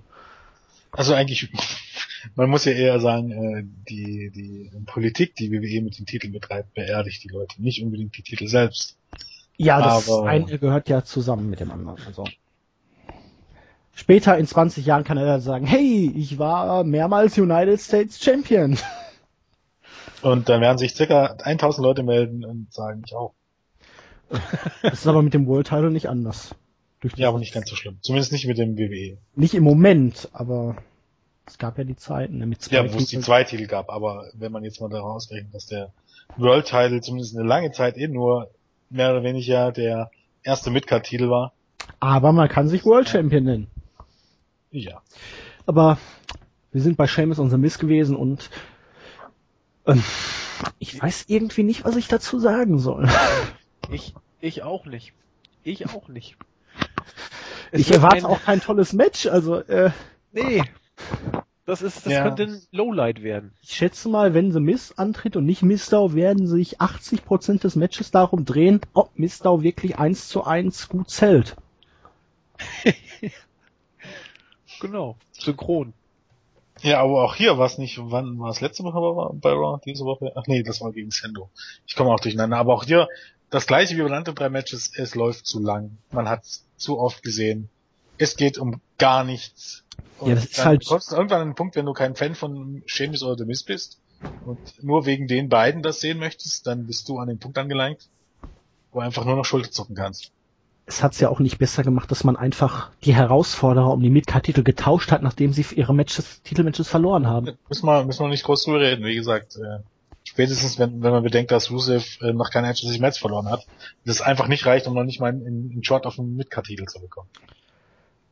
Also eigentlich, man muss ja eher sagen, äh, die, die Politik, die WWE mit den Titeln betreibt, beerdigt die Leute, nicht unbedingt die Titel selbst. Ja, das Aber, eine gehört ja zusammen mit dem anderen. Also später in 20 Jahren kann er sagen, hey, ich war mehrmals United States Champion. Und dann werden sich circa 1000 Leute melden und sagen, ich auch. Das ist aber mit dem World Title nicht anders. ja, aber nicht ganz so schlimm. Zumindest nicht mit dem WWE. Nicht im Moment, aber es gab ja die Zeiten ne, mit zwei Ja, wo es die zwei Titel gab, aber wenn man jetzt mal daraus rechnet, dass der World Title zumindest eine lange Zeit eh nur mehr oder weniger der erste Midcard-Titel war. Aber man kann sich World Champion nennen. Ja. Aber wir sind bei Seamus und The Miss gewesen und ähm, ich weiß irgendwie nicht, was ich dazu sagen soll. Ich, ich auch nicht. Ich auch nicht. Es ich erwarte ein... auch kein tolles Match, also äh, nee. Das ist, das ja. könnte ein Lowlight werden. Ich schätze mal, wenn The Miss antritt und nicht Mistau, werden sich 80% des Matches darum drehen, ob Mistau wirklich eins zu eins gut zählt. Genau, synchron. Ja, aber auch hier war es nicht, wann war es letzte Woche bei Raw, diese Woche? Ach nee, das war gegen Sendo. Ich komme auch durcheinander. Aber auch hier, das gleiche wie bei den anderen drei Matches, es läuft zu lang. Man hat zu oft gesehen. Es geht um gar nichts. Und ja, das ist halt. Du kommst irgendwann an den Punkt, wenn du kein Fan von Sheamus oder The Miz bist und nur wegen den beiden das sehen möchtest, dann bist du an den Punkt angelangt, wo einfach nur noch Schulter zucken kannst es hat's ja auch nicht besser gemacht, dass man einfach die Herausforderer um die Midcard-Titel getauscht hat, nachdem sie ihre Matches, Titelmatches verloren haben. Müssen wir, müssen wir nicht groß drüber reden, wie gesagt. Äh, spätestens, wenn, wenn man bedenkt, dass Rusev äh, noch kein einziges Match verloren hat, das einfach nicht reicht, um noch nicht mal einen, einen Shot auf den Midcard-Titel zu bekommen.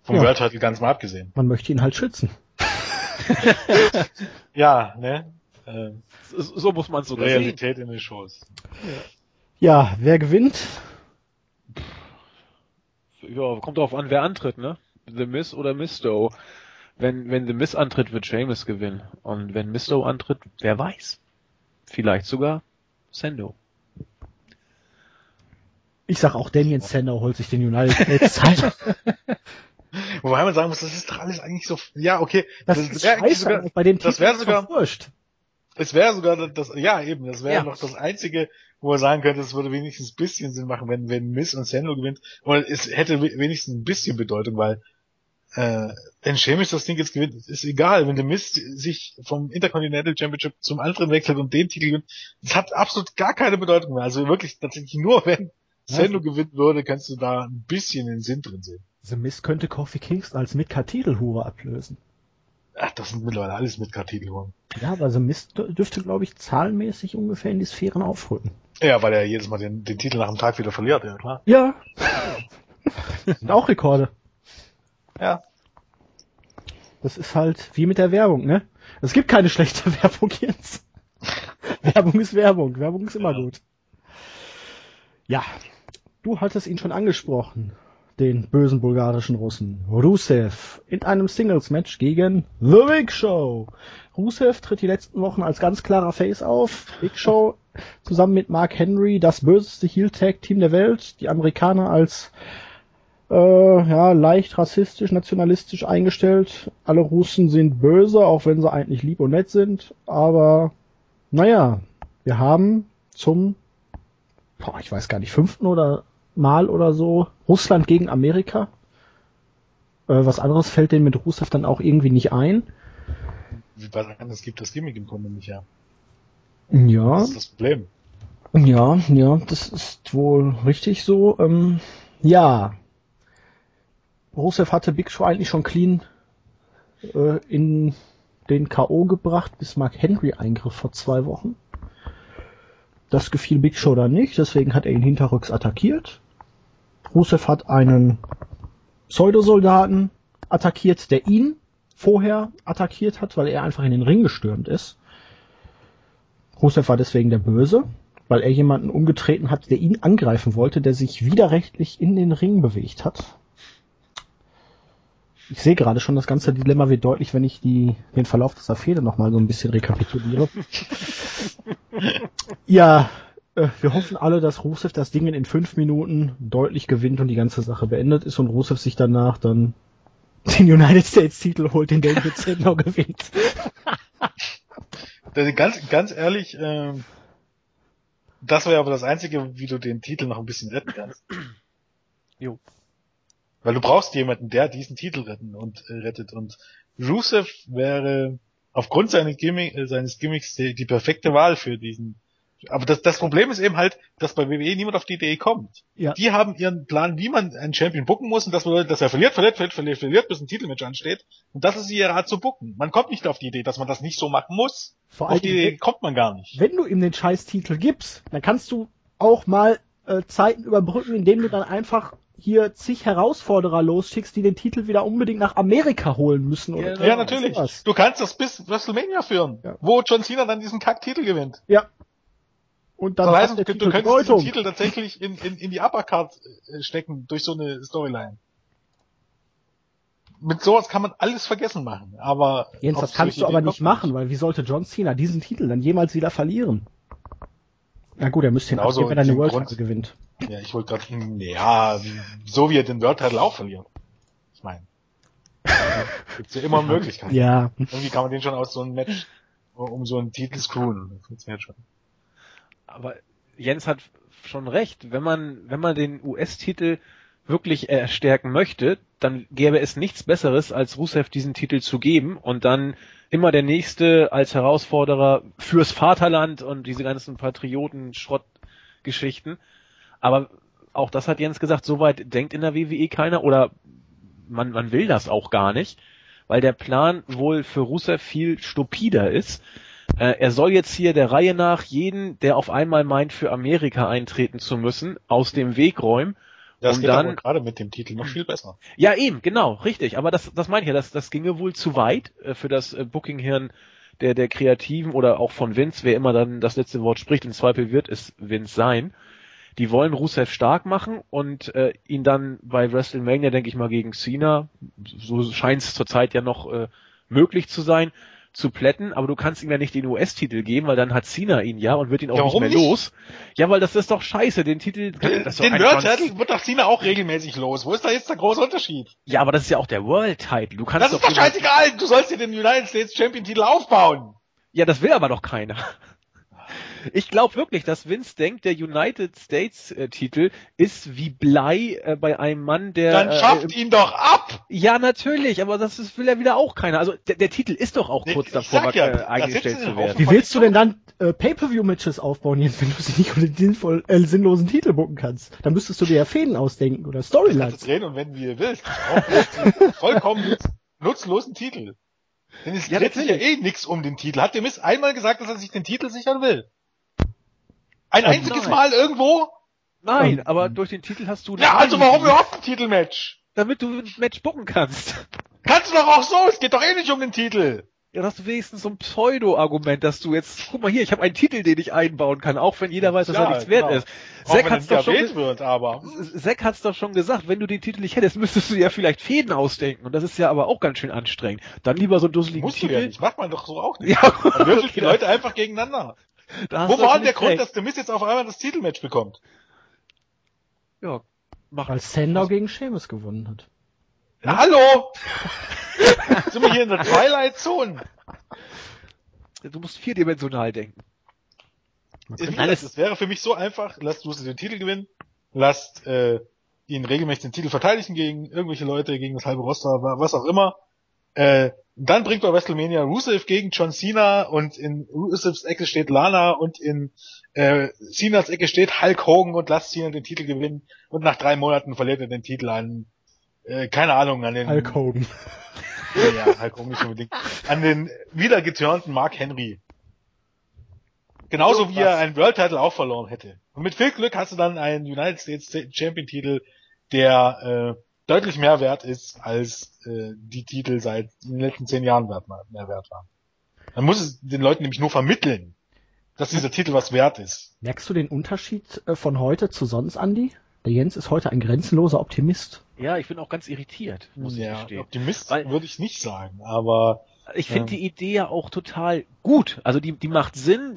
Vom ja. World Title ganz mal abgesehen. Man möchte ihn halt schützen. ja, ne? Äh, so, so muss man so Realität sehen. in den Shows. Ja. ja, wer gewinnt? Ja, kommt drauf an, wer antritt, ne? The Miss oder Misto. Wenn, wenn The Miss antritt, wird Seamus gewinnen. Und wenn Misto antritt, wer weiß. Vielleicht sogar Sendo. Ich sag auch Damien Sendo holt sich den United States Title. Wobei man sagen muss, das ist doch alles eigentlich so, ja, okay. Das, das ist scheiße, sogar, bei dem das wäre sogar, wurscht. Es wäre sogar das, ja eben, das wäre ja. noch das einzige, wo er sagen könnte, es würde wenigstens ein bisschen Sinn machen, wenn, wenn Miss und Sandro gewinnt. Oder es hätte wenigstens ein bisschen Bedeutung, weil äh, wenn Sheamus das Ding jetzt gewinnt, ist egal. Wenn der Miss sich vom Intercontinental Championship zum anderen wechselt und den Titel gewinnt, das hat absolut gar keine Bedeutung mehr. Also wirklich tatsächlich nur, wenn ja. gewinnen würde, kannst du da ein bisschen den Sinn drin sehen. The Mist könnte Kofi Kingston als Midcard-Titelhure ablösen. Ach, das sind mittlerweile alles Midcard-Titelhuren. Ja, aber The Mist dürfte, glaube ich, zahlenmäßig ungefähr in die Sphären aufrücken. Ja, weil er jedes Mal den, den Titel nach dem Tag wieder verliert, ja klar. Ja. sind auch Rekorde. Ja. Das ist halt wie mit der Werbung, ne? Es gibt keine schlechte Werbung jetzt. Werbung ist Werbung. Werbung ist immer ja. gut. Ja. Du hattest ihn schon angesprochen. Den bösen bulgarischen Russen. Rusev. In einem Singles-Match gegen The Big Show. Rusev tritt die letzten Wochen als ganz klarer Face auf. Big Show zusammen mit Mark Henry das böseste Heel-Tag-Team der Welt. Die Amerikaner als äh, ja, leicht rassistisch, nationalistisch eingestellt. Alle Russen sind böse, auch wenn sie eigentlich lieb und nett sind. Aber naja, wir haben zum, boah, ich weiß gar nicht, fünften oder Mal oder so Russland gegen Amerika. Äh, was anderes fällt denen mit Rusev dann auch irgendwie nicht ein. Wie bei es gibt das Gimmick im Grunde nicht, ja. Ja. Das ist das Problem. Ja, ja, das ist wohl richtig so. Ähm, ja, Rusev hatte Big Show eigentlich schon clean äh, in den K.O. gebracht, bis Mark Henry eingriff vor zwei Wochen. Das gefiel Big Show dann nicht, deswegen hat er ihn hinterrücks attackiert. Rusev hat einen Pseudosoldaten attackiert, der ihn vorher attackiert hat, weil er einfach in den Ring gestürmt ist. Rusev war deswegen der Böse, weil er jemanden umgetreten hat, der ihn angreifen wollte, der sich widerrechtlich in den Ring bewegt hat. Ich sehe gerade schon, das ganze Dilemma wird deutlich, wenn ich die, den Verlauf dieser Fehde nochmal so ein bisschen rekapituliere. ja, wir hoffen alle, dass Rusev das Ding in fünf Minuten deutlich gewinnt und die ganze Sache beendet ist und Rusev sich danach dann den United States Titel holt, den David Zednow gewinnt. ganz, ganz ehrlich, ähm, das wäre aber das Einzige, wie du den Titel noch ein bisschen retten kannst. Jo. Weil du brauchst jemanden, der diesen Titel retten und äh, rettet. Und Rusev wäre aufgrund seines, Gimmick, äh, seines Gimmicks die, die, perfekte Wahl für diesen. Aber das, das Problem ist eben halt, dass bei WWE niemand auf die Idee kommt. Ja. Die haben ihren Plan, wie man einen Champion bucken muss, und das bedeutet, dass er verliert, verliert, verliert, verliert, verliert, bis ein Titelmatch ansteht. Und das ist ihre Art zu bucken. Man kommt nicht auf die Idee, dass man das nicht so machen muss. Vor auf die Idee kommt man gar nicht. Wenn du ihm den scheiß Titel gibst, dann kannst du auch mal äh, Zeiten überbrücken, indem du dann einfach hier zig Herausforderer losschickst, die den Titel wieder unbedingt nach Amerika holen müssen. Oder ja, ja natürlich. Sowas. Du kannst das bis WrestleMania führen, ja. wo John Cena dann diesen Kack-Titel gewinnt. Ja. Und dann das heißt, du, du könntest Bedeutung. den Titel tatsächlich in, in, in die Uppercard äh, stecken durch so eine Storyline. Mit sowas kann man alles vergessen machen, aber... Jens, das kannst du aber nicht machen, weil wie sollte John Cena diesen Titel dann jemals wieder verlieren? Na gut, er müsste ihn Genauso abgeben, wenn er eine World Title gewinnt. Ja, ich wollte gerade, ja, so wie er den World Title auch verliert. Ich meine. Gibt's ja immer Möglichkeiten. Ja. Irgendwie kann man den schon aus so einem Match um so einen Titel screwen. Das funktioniert schon. Aber Jens hat schon recht. Wenn man, wenn man den US-Titel wirklich erstärken möchte, dann gäbe es nichts Besseres, als Rusev diesen Titel zu geben und dann immer der Nächste als Herausforderer fürs Vaterland und diese ganzen Patrioten-Schrottgeschichten. Aber auch das hat Jens gesagt, soweit denkt in der WWE keiner oder man, man will das auch gar nicht, weil der Plan wohl für Rusev viel stupider ist. Äh, er soll jetzt hier der Reihe nach jeden, der auf einmal meint, für Amerika eintreten zu müssen, aus dem Weg räumen. Das um geht dann, aber gerade mit dem Titel noch viel besser. Ja, eben, genau, richtig. Aber das, das meine ich ja, das, das ginge wohl zu weit äh, für das äh, Booking-Hirn der, der Kreativen oder auch von Vince, wer immer dann das letzte Wort spricht, im Zweifel wird es Vince sein. Die wollen Rusev stark machen und äh, ihn dann bei WrestleMania, denke ich mal, gegen Cena, so scheint es zurzeit ja noch äh, möglich zu sein, zu plätten, aber du kannst ihm ja nicht den US-Titel geben, weil dann hat Cena ihn ja und wird ihn auch ja, nicht mehr nicht? los. Ja, weil das ist doch scheiße, den Titel. Das den World-Titel wird doch Cena auch regelmäßig los. Wo ist da jetzt der große Unterschied? Ja, aber das ist ja auch der World-Titel. Du kannst das ist doch scheißegal. Du sollst dir den United States Champion-Titel aufbauen. Ja, das will aber doch keiner. Ich glaube wirklich, dass Vince denkt, der United States äh, Titel ist wie Blei äh, bei einem Mann, der. Dann äh, schafft äh, ihn doch ab! Ja, natürlich, aber das ist, will ja wieder auch keiner. Also der, der Titel ist doch auch kurz Ich davor, sag ja, äh, eingestellt zu wir werden. Wie willst du denn dann äh, Pay-Per-View-Matches aufbauen, jetzt, wenn du sie nicht unter den sinnvoll, äh, sinnlosen Titel bucken kannst? Dann müsstest du dir ja Fäden ausdenken oder Storylines. drehen und wenn wie ihr willst. Vollkommen nutz, nutzlosen Titel. Denn es Ja, dreht sich ja eh nix um den Titel. Hat der Mist einmal gesagt, dass er sich den Titel sichern will? Ein Oh einziges. Mal irgendwo? Nein, Ähm, aber durch den Titel hast du. Ja, also warum überhaupt ein Titelmatch? Damit du ein Match bucken kannst. Kannst du doch auch so, es geht doch eh nicht um den Titel. Ja, das ist wenigstens so ein Pseudo-Argument, dass du jetzt, guck mal hier, ich habe einen Titel, den ich einbauen kann, auch wenn jeder weiß, dass Ja, er nichts wert genau. ist. Auch Zack hat's doch schon, wird, aber. Zack hat's doch schon gesagt, wenn du den Titel nicht hättest, müsstest du dir ja vielleicht Fäden ausdenken. Und das ist ja aber auch ganz schön anstrengend. Dann lieber so einen dusseligen Musst du Titel. ja nicht. Macht man doch so auch nicht. Ja, Dann würfeln die Leute einfach gegeneinander. Wo du war denn der Grund, recht. dass der Mist jetzt auf einmal das Titelmatch bekommt? Ja, mach Weil Sandow gegen Sheamus gewonnen hat. Ja, hallo! Sind wir hier in der Twilight Zone? Du musst vierdimensional denken. Ich, Alles- es wäre für mich so einfach, lasst Lucy den Titel gewinnen, lasst äh, ihn regelmäßig den Titel verteidigen gegen irgendwelche Leute, gegen das halbe Roster, wa- was auch immer. Äh, dann bringt bei WrestleMania Rusev gegen John Cena und in Rusevs Ecke steht Lana und in äh, Cenas Ecke steht Hulk Hogan und lasst Cena den Titel gewinnen und nach drei Monaten verliert er den Titel an, äh, keine Ahnung, an den Hulk Hogan. ja, Hulk Hogan nicht unbedingt. An den wieder geturnten Mark Henry. Genauso wie er einen World Title auch verloren hätte. Und mit viel Glück hast du dann einen United States Champion Titel, der äh, deutlich mehr wert ist, als äh, die Titel seit den letzten zehn Jahren wert, mehr wert waren. Man muss es den Leuten nämlich nur vermitteln, dass dieser Titel was wert ist. Merkst du den Unterschied äh, von heute zu sonst, Andy? Der Jens ist heute ein grenzenloser Optimist. Ja, ich bin auch ganz irritiert, muss ich ja, gestehen. Optimist Weil- würde ich nicht sagen, aber Ich finde Ja. die Idee ja auch total gut. Also die, die macht Sinn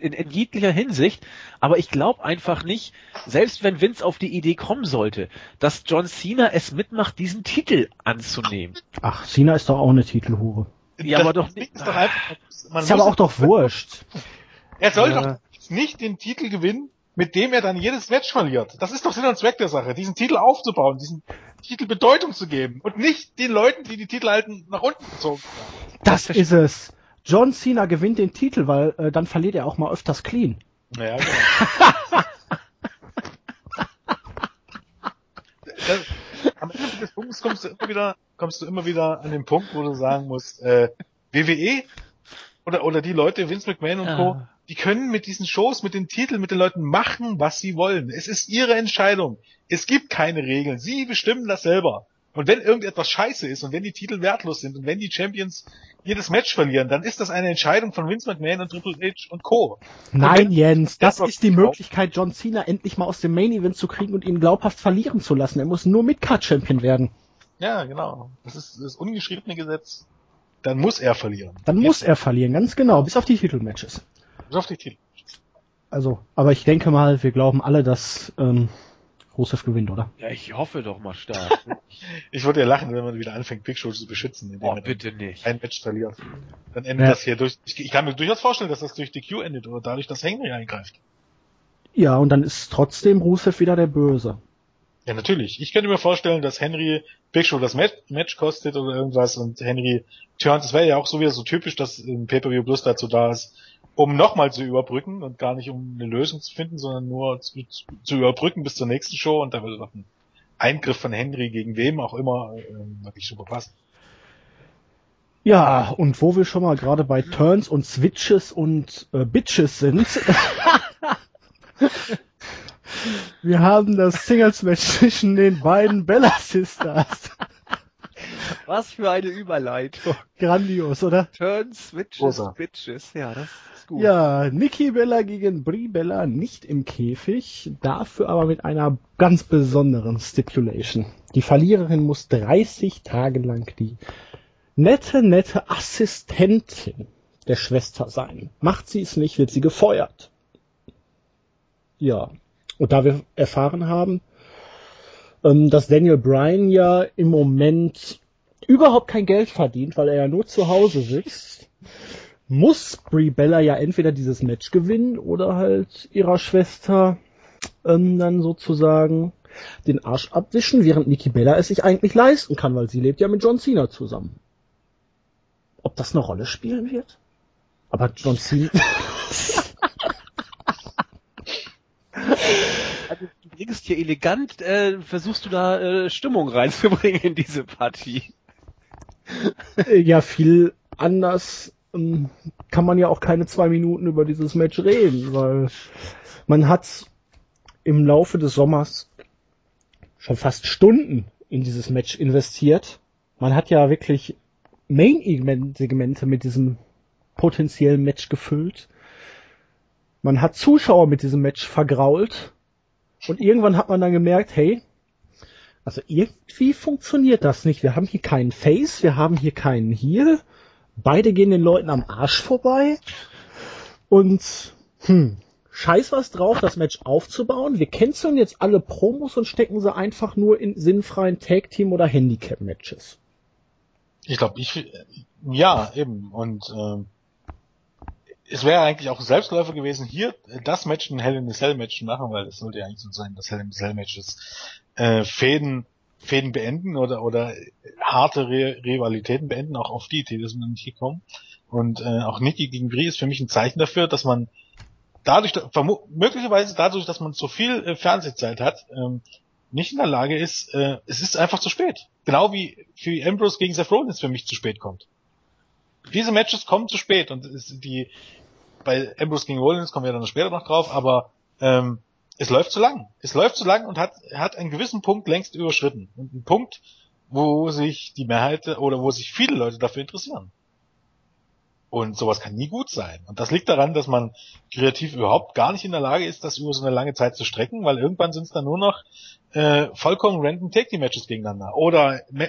in, in jeglicher Hinsicht. Aber ich glaube einfach nicht, selbst wenn Vince auf die Idee kommen sollte, dass John Cena es mitmacht, diesen Titel anzunehmen. Ach, Cena ist doch auch eine Titelhure. Ja, das aber doch nicht- Ist doch einfach, man Ist aber auch doch wurscht. Er soll Ja. doch nicht den Titel gewinnen, mit dem er dann jedes Match verliert. Das ist doch Sinn und Zweck der Sache, diesen Titel aufzubauen, diesen Titel Bedeutung zu geben und nicht den Leuten, die die Titel halten, nach unten gezogen werden. Das ist es. John Cena gewinnt den Titel, weil äh, dann verliert er auch mal öfters clean. Ja, genau. das, am Ende des Punktes kommst du immer wieder, kommst du immer wieder an den Punkt, wo du sagen musst, äh, WWE oder, oder die Leute, Vince McMahon und Co., Ah. Die können mit diesen Shows, mit den Titeln, mit den Leuten machen, was sie wollen. Es ist ihre Entscheidung. Es gibt keine Regeln. Sie bestimmen das selber. Und wenn irgendetwas scheiße ist und wenn die Titel wertlos sind und wenn die Champions jedes Match verlieren, dann ist das eine Entscheidung von Vince McMahon und Triple H und Co. Nein, Jens, das ist die auch- Möglichkeit, John Cena endlich mal aus dem Main Event zu kriegen und ihn glaubhaft verlieren zu lassen. Er muss nur Mid-Card-Champion werden. Ja, genau. Das ist das ungeschriebene Gesetz. Dann muss er verlieren. Dann muss er verlieren, ganz genau, bis auf die Titelmatches. Bis auf die Titel. Also, aber ich denke mal, wir glauben alle, dass ähm, Rusev gewinnt, oder? Ja, ich hoffe doch mal stark. Ich würde ja lachen, wenn man wieder anfängt, Big Show zu beschützen, indem oh, bitte nicht. ein Match verliert. Dann endet Ja. das hier durch. Ich, ich kann mir durchaus vorstellen, dass das durch die Q endet oder dadurch, dass Henry eingreift. Ja, und dann ist trotzdem Rusev wieder der Böse. Ja, natürlich. Ich könnte mir vorstellen, dass Henry Big Show das Match, Match kostet oder irgendwas und Henry turnt. Es wäre ja auch so wieder so typisch, dass ein Pay-Per-View Plus dazu da ist, um nochmal zu überbrücken und gar nicht um eine Lösung zu finden, sondern nur zu, zu, zu überbrücken bis zur nächsten Show und da würde noch ein Eingriff von Henry gegen wem auch immer äh, wirklich super passen. Ja, und wo wir schon mal gerade bei Turns und Switches und äh, Bitches sind. wir haben das Singles-Match zwischen den beiden Bella Sisters. Was für eine Überleitung. Grandios, oder? Turn, Switches, Großer. Bitches. Ja, das ist gut. Ja, Nikki Bella gegen Brie Bella nicht im Käfig, dafür aber mit einer ganz besonderen Stipulation. Die Verliererin muss 30 Tage lang die nette, nette Assistentin der Schwester sein. Macht sie es nicht, wird sie gefeuert. Ja, und da wir erfahren haben, ähm, dass Daniel Bryan ja im Moment überhaupt kein Geld verdient, weil er ja nur zu Hause sitzt, muss Brie Bella ja entweder dieses Match gewinnen oder halt ihrer Schwester ähm, dann sozusagen den Arsch abwischen, während Nikki Bella es sich eigentlich leisten kann, weil sie lebt ja mit John Cena zusammen. Ob das eine Rolle spielen wird? Aber John Cena. also, du bringst hier elegant, äh, versuchst du da äh, Stimmung reinzubringen in diese Partie. ja, viel anders kann man ja auch keine zwei Minuten über dieses Match reden, weil man hat im Laufe des Sommers schon fast Stunden in dieses Match investiert. Man hat ja wirklich Main-Segmente mit diesem potenziellen Match gefüllt. Man hat Zuschauer mit diesem Match vergrault. Und irgendwann hat man dann gemerkt, hey, also irgendwie funktioniert das nicht. Wir haben hier keinen Face, wir haben hier keinen Heal. Beide gehen den Leuten am Arsch vorbei. Und hm, scheiß was drauf, das Match aufzubauen. Wir canceln jetzt alle Promos und stecken sie einfach nur in sinnfreien Tag-Team- oder Handicap-Matches. Ich glaube, ich ja, eben. Und äh, es wäre eigentlich auch Selbstläufer gewesen, hier das Match ein Hell in a Cell Match machen, weil es sollte ja eigentlich so sein, dass Hell in a Cell Matches äh, Fäden Fäden beenden oder oder harte Re Rivalitäten beenden, auch auf die Idee, dass man nicht gekommen. Und äh, auch Nikki gegen Brie ist für mich ein Zeichen dafür, dass man dadurch, möglicherweise dadurch, dass man so viel äh, Fernsehzeit hat, ähm, nicht in der Lage ist, äh, es ist einfach zu spät. Genau wie für Ambrose gegen Seth Rollins für mich zu spät kommt. Diese Matches kommen zu spät und die bei Ambrose gegen Rollins kommen wir dann später noch drauf, aber ähm, es läuft zu lang. Es läuft zu lang und hat, hat einen gewissen Punkt längst überschritten. Und einen Punkt, wo sich die Mehrheit oder wo sich viele Leute dafür interessieren. Und sowas kann nie gut sein. Und das liegt daran, dass man kreativ überhaupt gar nicht in der Lage ist, das über so eine lange Zeit zu strecken, weil irgendwann sind es dann nur noch äh, vollkommen random Take-the-Matches gegeneinander. Oder äh,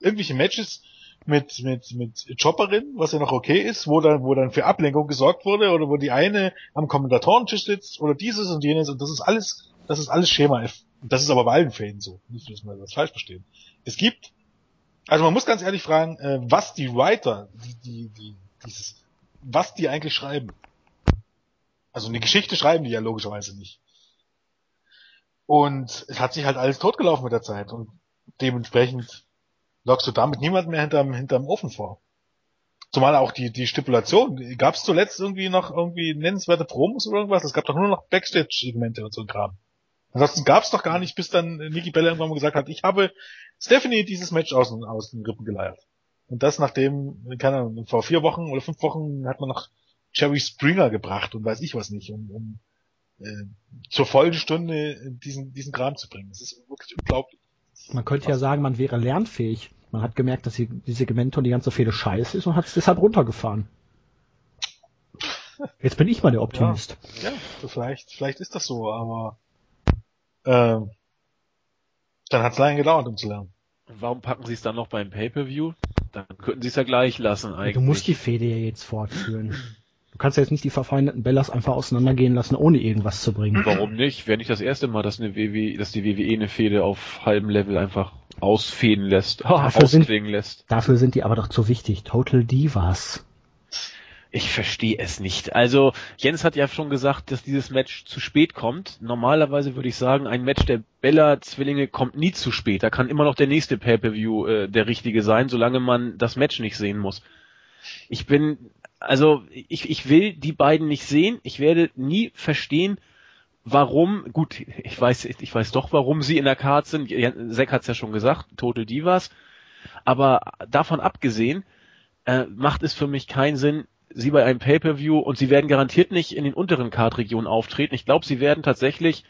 irgendwelche Matches, mit, mit, mit Chopperin, was ja noch okay ist, wo dann, wo dann für Ablenkung gesorgt wurde, oder wo die eine am Kommentatorentisch sitzt, oder dieses und jenes, und das ist alles, das ist alles Schema F. Das ist aber bei allen Fäden so. Nicht, dass wir das falsch verstehen. Es gibt, also man muss ganz ehrlich fragen, äh, was die Writer, die, die, die, dieses, was die eigentlich schreiben. Also eine Geschichte schreiben die ja logischerweise nicht. Und es hat sich halt alles totgelaufen mit der Zeit und dementsprechend lockst du damit niemanden mehr hinterm, hinterm Ofen vor. Zumal auch die, die Stipulation, gab es zuletzt irgendwie noch irgendwie nennenswerte Promos oder irgendwas? Es gab doch nur noch Backstage-Segmente und so ein Kram. Ansonsten gab es doch gar nicht, bis dann Nikki Bella irgendwann mal gesagt hat, ich habe Stephanie dieses Match aus, aus den Rippen geleiert. Und das nachdem, keine Ahnung, vor vier Wochen oder fünf Wochen hat man noch Jerry Springer gebracht und weiß ich was nicht, um, um äh, zur vollen Stunde diesen, diesen Kram zu bringen. Das ist wirklich unglaublich. Man könnte ja sagen, man wäre lernfähig. Man hat gemerkt, dass die, die Segmente und die ganze Fehde scheiße ist und hat es deshalb runtergefahren. Jetzt bin ich mal der Optimist. Ja, ja vielleicht, vielleicht ist das so, aber äh, dann hat es lange gedauert, um zu lernen. Warum packen sie es dann noch beim Pay-Per-View? Dann könnten sie es ja gleich lassen eigentlich. Du musst die Fehde ja jetzt fortführen. Du kannst ja jetzt nicht die verfeindeten Bellas einfach auseinandergehen lassen, ohne irgendwas zu bringen. Warum nicht? Wäre nicht das erste Mal, dass, eine WWE, dass die WWE eine Fehde auf halbem Level einfach ausfäden lässt, dafür sind, lässt. Dafür sind die aber doch zu wichtig. Total Divas. Ich verstehe es nicht. Also Jens hat ja schon gesagt, dass dieses Match zu spät kommt. Normalerweise würde ich sagen, ein Match der Bella-Zwillinge kommt nie zu spät. Da kann immer noch der nächste Pay-per-View äh, der richtige sein, solange man das Match nicht sehen muss. Ich bin also ich, ich will die beiden nicht sehen. Ich werde nie verstehen, warum, gut, ich weiß, ich weiß doch, warum sie in der Card sind. Zack hat es ja schon gesagt, Total Divas. Aber davon abgesehen, äh, macht es für mich keinen Sinn, sie bei einem Pay-Per-View und sie werden garantiert nicht in den unteren Card-Regionen auftreten. Ich glaube, sie werden tatsächlich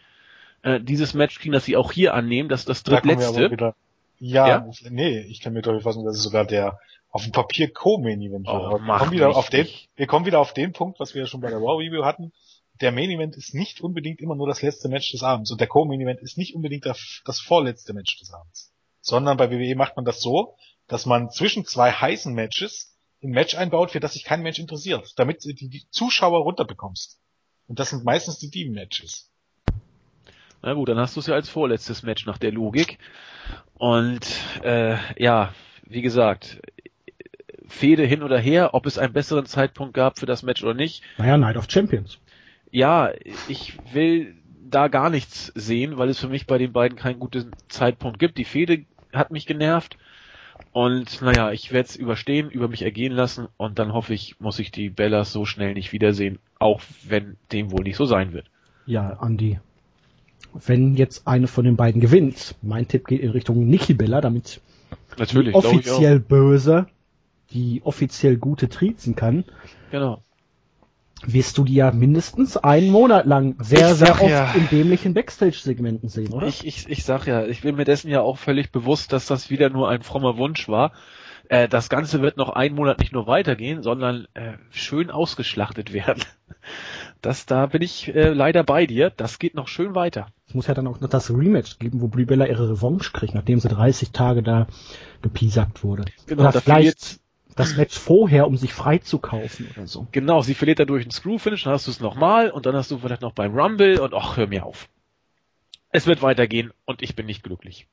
äh, dieses Match kriegen, das sie auch hier annehmen, das ist das drittletzte. Da ja, ja, nee, ich kann mir doch fassen, das ist sogar der auf dem Papier Co-Main Event. Oh, wir, kommen wieder auf den, wir kommen wieder auf den Punkt, was wir ja schon bei der Raw Review hatten. Der Main Event ist nicht unbedingt immer nur das letzte Match des Abends und der Co-Main Event ist nicht unbedingt das, das vorletzte Match des Abends. Sondern bei WWE macht man das so, dass man zwischen zwei heißen Matches ein Match einbaut, für das sich kein Mensch interessiert, damit du die Zuschauer runterbekommst. Und das sind meistens die Team-Matches. Na gut, dann hast du es ja als vorletztes Match nach der Logik. Und äh, ja, wie gesagt, Fehde hin oder her, ob es einen besseren Zeitpunkt gab für das Match oder nicht. Naja, Night of Champions. Ja, ich will da gar nichts sehen, weil es für mich bei den beiden keinen guten Zeitpunkt gibt. Die Fehde hat mich genervt. Und naja, ich werde es überstehen, über mich ergehen lassen und dann hoffe ich, muss ich die Bellas so schnell nicht wiedersehen, auch wenn dem wohl nicht so sein wird. Ja, Andi. Wenn jetzt eine von den beiden gewinnt, mein Tipp geht in Richtung Nikki Bella, damit Natürlich, die offiziell böse, die offiziell gute triezen kann. Genau wirst du die ja mindestens einen Monat lang sehr, sehr oft ja, in dämlichen Backstage-Segmenten sehen, oder? Ich, ich, ich sag ja, ich bin mir dessen ja auch völlig bewusst, dass das wieder nur ein frommer Wunsch war. Äh, das Ganze wird noch einen Monat nicht nur weitergehen, sondern äh, schön ausgeschlachtet werden. Das, da bin ich äh, leider bei dir. Das geht noch schön weiter. Es muss ja dann auch noch das Rematch geben, wo Brie Bella ihre Revanche kriegt, nachdem sie 30 Tage da gepiesackt wurde. Genau, oder vielleicht das Match vorher, um sich frei zu kaufen oder so. Genau, sie verliert dadurch einen Screw-Finish, dann hast du es nochmal und dann hast du vielleicht noch beim Rumble und ach, hör mir auf. Es wird weitergehen und ich bin nicht glücklich.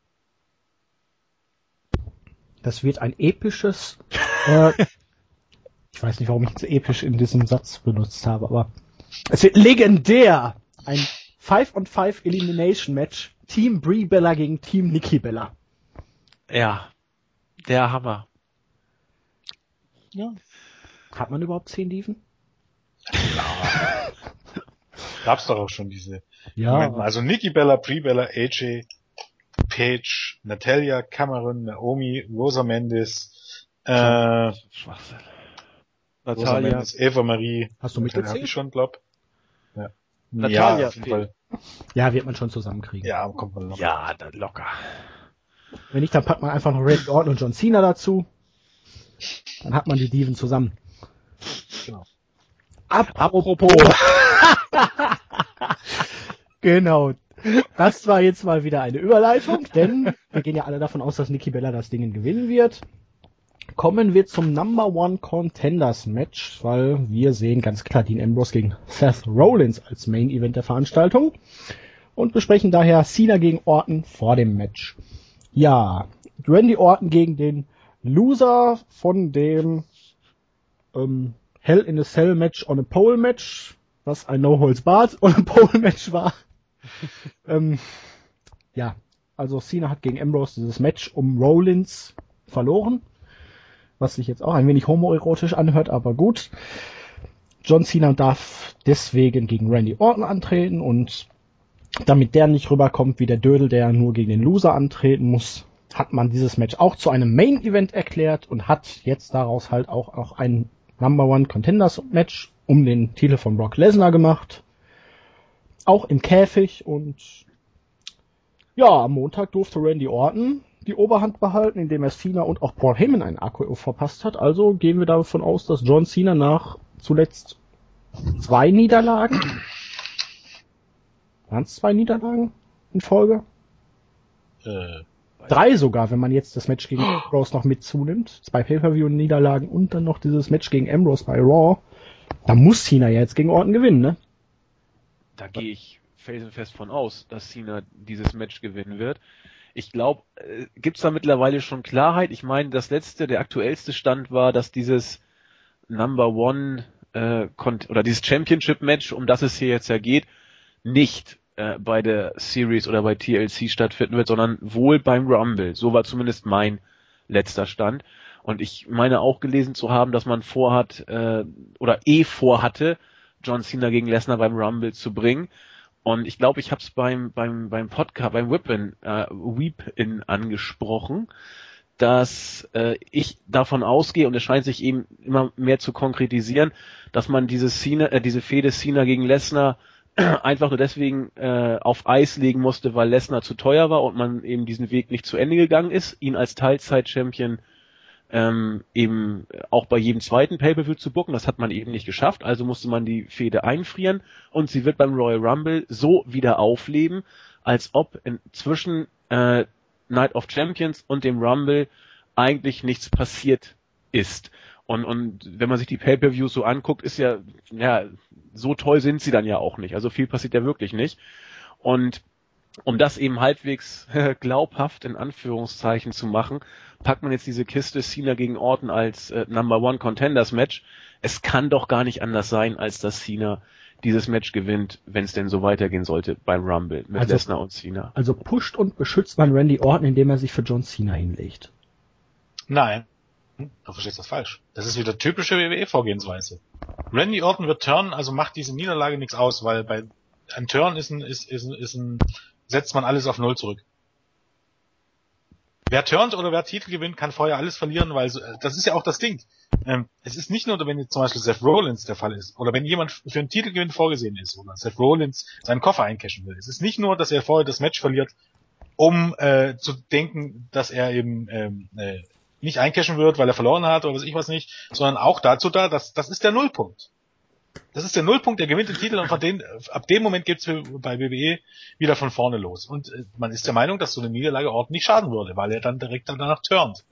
Das wird ein episches, äh, ich weiß nicht, warum ich jetzt episch in diesem Satz benutzt habe, aber es wird legendär. Ein 5 on 5 Elimination Match. Team Brie Bella gegen Team Nikki Bella. Ja, der Hammer. Ja. Hat man überhaupt zehn Dieven? Ja. Gab's doch auch schon diese. Ja. Momenten. Also Nikki Bella, Brie Bella, AJ, Paige, Natalia, Cameron, Naomi, Rosa Mendes, äh, Schwachsinn. Natalia. Mendes, Eva Marie. Hast du mitgezählt? Hab ich schon, glaub. Ja. Natalia. Ja. Ja, wird man schon zusammenkriegen. Ja, kommt man locker. Ja, dann locker. Wenn nicht, dann packt man einfach noch Red Orton und John Cena dazu. Dann hat man die Diven zusammen. Genau. Apropos. genau. Das war jetzt mal wieder eine Überleitung, denn wir gehen ja alle davon aus, dass Nikki Bella das Ding gewinnen wird. Kommen wir zum Number One Contenders Match, weil wir sehen ganz klar Dean Ambrose gegen Seth Rollins als Main Event der Veranstaltung und besprechen daher Cena gegen Orton vor dem Match. Ja, Randy Orton gegen den Loser von dem ähm, Hell in a Cell Match on a Pole Match, was ein No Holds Barred on a Pole Match war. ähm, ja, also Cena hat gegen Ambrose dieses Match um Rollins verloren, was sich jetzt auch ein wenig homoerotisch anhört, aber gut. John Cena darf deswegen gegen Randy Orton antreten und damit der nicht rüberkommt wie der Dödel, der nur gegen den Loser antreten muss, hat man dieses Match auch zu einem Main Event erklärt und hat jetzt daraus halt auch noch ein Number One Contenders Match um den Titel von Brock Lesnar gemacht. Auch im Käfig und ja, am Montag durfte Randy Orton die Oberhand behalten, indem er Cena und auch Paul Heyman einen AKO verpasst hat. Also gehen wir davon aus, dass John Cena nach zuletzt zwei Niederlagen, waren es zwei Niederlagen in Folge? Äh, Drei sogar, wenn man jetzt das Match gegen Ambrose noch mit zunimmt. Zwei Pay-Per-View-Niederlagen und dann noch dieses Match gegen Ambrose bei Raw. Da muss Cena ja jetzt gegen Orton gewinnen, ne? Da gehe ich felsenfest von aus, dass Cena dieses Match gewinnen wird. Ich glaube, äh, gibt's da mittlerweile schon Klarheit? Ich meine, das letzte, der aktuellste Stand war, dass dieses Number One äh, oder dieses Championship Match, um das es hier jetzt ja geht, nicht äh, bei der Series oder bei TLC stattfinden wird, sondern wohl beim Rumble. So war zumindest mein letzter Stand. Und ich meine auch gelesen zu haben, dass man vorhat äh, oder eh vorhatte, John Cena gegen Lesnar beim Rumble zu bringen. Und ich glaube, ich habe es beim beim beim Podcast, beim Whip-In, äh, Weep-In angesprochen, dass äh, ich davon ausgehe und es scheint sich eben immer mehr zu konkretisieren, dass man diese Cena, äh, diese Fehde Cena gegen Lesnar einfach nur deswegen äh, auf Eis legen musste, weil Lesnar zu teuer war und man eben diesen Weg nicht zu Ende gegangen ist, ihn als Teilzeit-Champion ähm, eben auch bei jedem zweiten Pay-Per-View zu bucken. Das hat man eben nicht geschafft, also musste man die Fehde einfrieren und sie wird beim Royal Rumble so wieder aufleben, als ob zwischen äh, Night of Champions und dem Rumble eigentlich nichts passiert ist. Und, und wenn man sich die Pay-Per-Views so anguckt, ist ja, ja, so toll sind sie dann ja auch nicht. Also viel passiert ja wirklich nicht. Und um das eben halbwegs glaubhaft in Anführungszeichen zu machen, packt man jetzt diese Kiste Cena gegen Orton als äh, Number One Contenders Match. Es kann doch gar nicht anders sein, als dass Cena dieses Match gewinnt, wenn es denn so weitergehen sollte beim Rumble mit also, Lesnar und Cena. Also pusht und beschützt man Randy Orton, indem er sich für John Cena hinlegt. Nein. Du verstehst das falsch. Das ist wieder typische WWE-Vorgehensweise. Randy Orton wird turnen, also macht diese Niederlage nichts aus, weil bei ein Turn ist ein, ist, ist, ist ein, setzt man alles auf Null zurück. Wer turnt oder wer Titel gewinnt, kann vorher alles verlieren, weil so, das ist ja auch das Ding. Ähm, es ist nicht nur, wenn jetzt zum Beispiel Seth Rollins der Fall ist, oder wenn jemand für einen Titelgewinn vorgesehen ist, oder Seth Rollins seinen Koffer eincashen will. Es ist nicht nur, dass er vorher das Match verliert, um äh, zu denken, dass er eben ähm, äh, nicht eincashen wird, weil er verloren hat oder weiß ich was nicht, sondern auch dazu da, dass das ist der Nullpunkt. Das ist der Nullpunkt, der gewinnt den Titel und von den, ab dem Moment geht's bei WWE wieder von vorne los. Und äh, man ist der Meinung, dass so eine Niederlage Ort nicht schaden würde, weil er dann direkt danach turnt.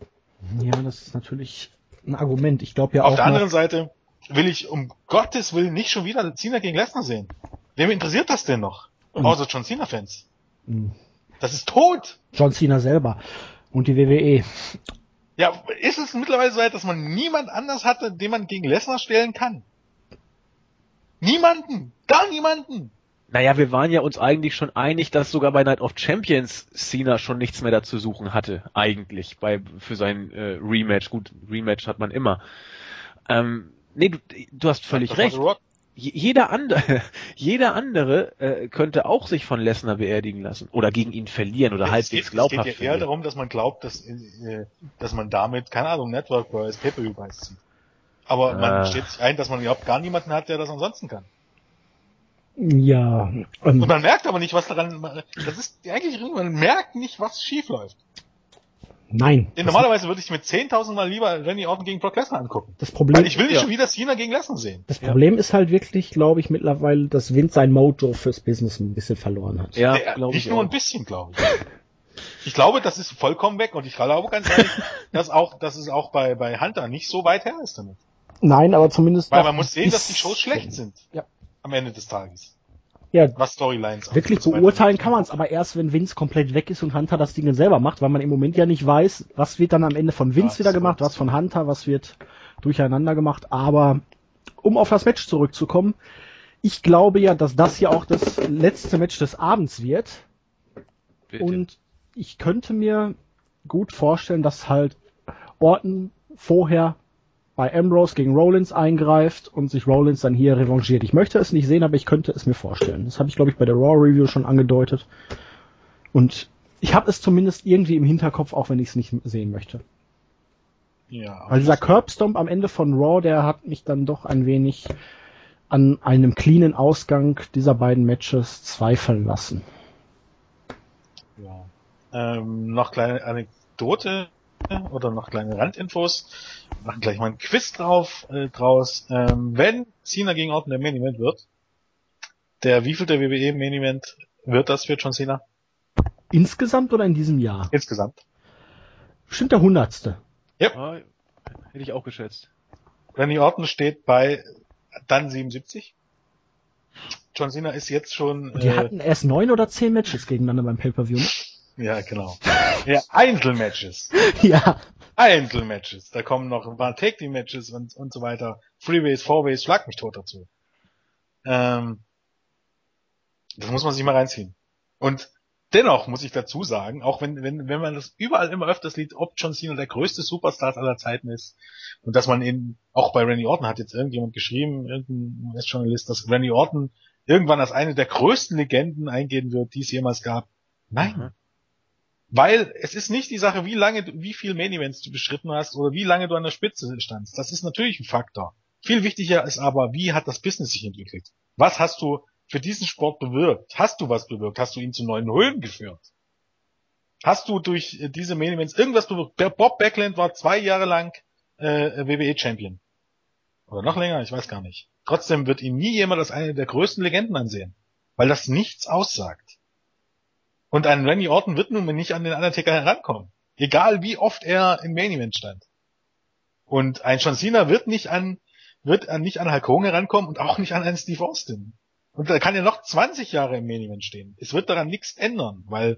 Ja, das ist natürlich ein Argument. Ich glaube ja Auf auch. Auf der anderen Seite will ich um Gottes Willen nicht schon wieder Cena gegen Lesnar sehen. Wem interessiert das denn noch? Mhm. Außer John Cena-Fans. Mhm. Das ist tot. John Cena selber. Und die WWE. Ja, ist es mittlerweile so weit, dass man niemand anders hatte, den man gegen Lesnar stellen kann? Niemanden! Gar niemanden! Naja, wir waren ja uns eigentlich schon einig, dass sogar bei Night of Champions Cena schon nichts mehr dazu suchen hatte, eigentlich, bei, für sein äh, Rematch. Gut, Rematch hat man immer. Ähm, nee, du, du hast völlig recht. Jeder andere, jeder andere äh, könnte auch sich von Lesnar beerdigen lassen oder gegen ihn verlieren oder halbwegs glaubhaft. Es geht ja eher darum, dass man glaubt, dass, äh, dass man damit, keine Ahnung, Network Pay-Per-View zieht. Aber äh. man steht sich ein, dass man überhaupt gar niemanden hat, der das ansonsten kann. Ja. Ähm, und man merkt aber nicht, was daran, das ist eigentlich, man merkt nicht, was schief läuft. Nein. Denn normalerweise würde ich mir 10.000 Mal lieber Randy Orton gegen Brock Lesnar angucken. Das Problem, Weil ich will nicht ja. schon wieder Cena gegen Lesnar sehen. Das Problem ja. ist halt wirklich, glaube ich, mittlerweile, dass Vince sein Mojo fürs Business ein bisschen verloren hat. Ja, ja nicht nur auch. ein bisschen, glaube ich. Ich glaube, das ist vollkommen weg und ich glaube ganz ehrlich, dass auch, dass es auch bei, bei Hunter nicht so weit her ist damit. Nein, aber zumindest. Weil man muss sehen, dass die Shows schlecht sind. Ja. Am Ende des Tages. Ja. Was Storylines Wirklich beurteilen kann man es, aber erst wenn Vince komplett weg ist und Hunter das Ding selber macht, weil man im Moment ja nicht weiß, was wird dann am Ende von Vince ja, wieder gemacht, was von Hunter, was wird durcheinander gemacht. Aber um auf das Match zurückzukommen, ich glaube ja, dass das hier auch das letzte Match des Abends wird. Bitte. Und ich könnte mir gut vorstellen, dass halt Orton vorher bei Ambrose gegen Rollins eingreift und sich Rollins dann hier revanchiert. Ich möchte es nicht sehen, aber ich könnte es mir vorstellen. Das habe ich, glaube ich, bei der Raw Review schon angedeutet. Und ich habe es zumindest irgendwie im Hinterkopf, auch wenn ich es nicht sehen möchte. Ja. Weil dieser Curbstomp am Ende von Raw, der hat mich dann doch ein wenig an einem cleanen Ausgang dieser beiden Matches zweifeln lassen. Ja. Ähm, noch kleine Anekdote oder noch kleine Randinfos. Wir machen gleich mal ein Quiz drauf, äh, draus. Ähm, wenn Cena gegen Orton der Main Event wird, der wievielte WWE Main Event wird das für John Cena? Insgesamt oder in diesem Jahr? Insgesamt. Bestimmt der hundertste. Ja. Yep. Ah, hätte ich auch geschätzt. Randy Orton steht bei dann 77. John Cena ist jetzt schon. Die äh, hatten erst neun oder zehn Matches gegeneinander beim Pay-Per-View. Ja, genau. Ja, Einzelmatches. ja. Einzelmatches. Da kommen noch ein paar Take-Team-Matches und, und so weiter. Freeways, Fourways, schlag mich tot dazu. Ähm, das muss man sich mal reinziehen. Und dennoch muss ich dazu sagen, auch wenn, wenn, wenn man das überall immer öfters liest, ob John Cena der größte Superstar aller Zeiten ist und dass man ihn, auch bei Randy Orton hat jetzt irgendjemand geschrieben, irgendein US-Journalist, dass Randy Orton irgendwann als eine der größten Legenden eingehen wird, die es jemals gab. Nein. Mhm. Weil es ist nicht die Sache, wie lange, wie viel Main Events du beschritten hast oder wie lange du an der Spitze standst. Das ist natürlich ein Faktor. Viel wichtiger ist aber, wie hat das Business sich entwickelt? Was hast du für diesen Sport bewirkt? Hast du was bewirkt? Hast du ihn zu neuen Höhen geführt? Hast du durch diese Main Events irgendwas bewirkt? Bob Backland war zwei Jahre lang äh, WWE Champion. Oder noch länger, ich weiß gar nicht. Trotzdem wird ihn nie jemand als eine der größten Legenden ansehen. Weil das nichts aussagt. Und ein Randy Orton wird nun nicht an den Undertaker herankommen. Egal wie oft er im Main Event stand. Und ein John Cena wird nicht an, wird an, nicht an Hulk Hogan herankommen und auch nicht an einen Steve Austin. Und da kann ja noch 20 Jahre im Main Event stehen. Es wird daran nichts ändern, weil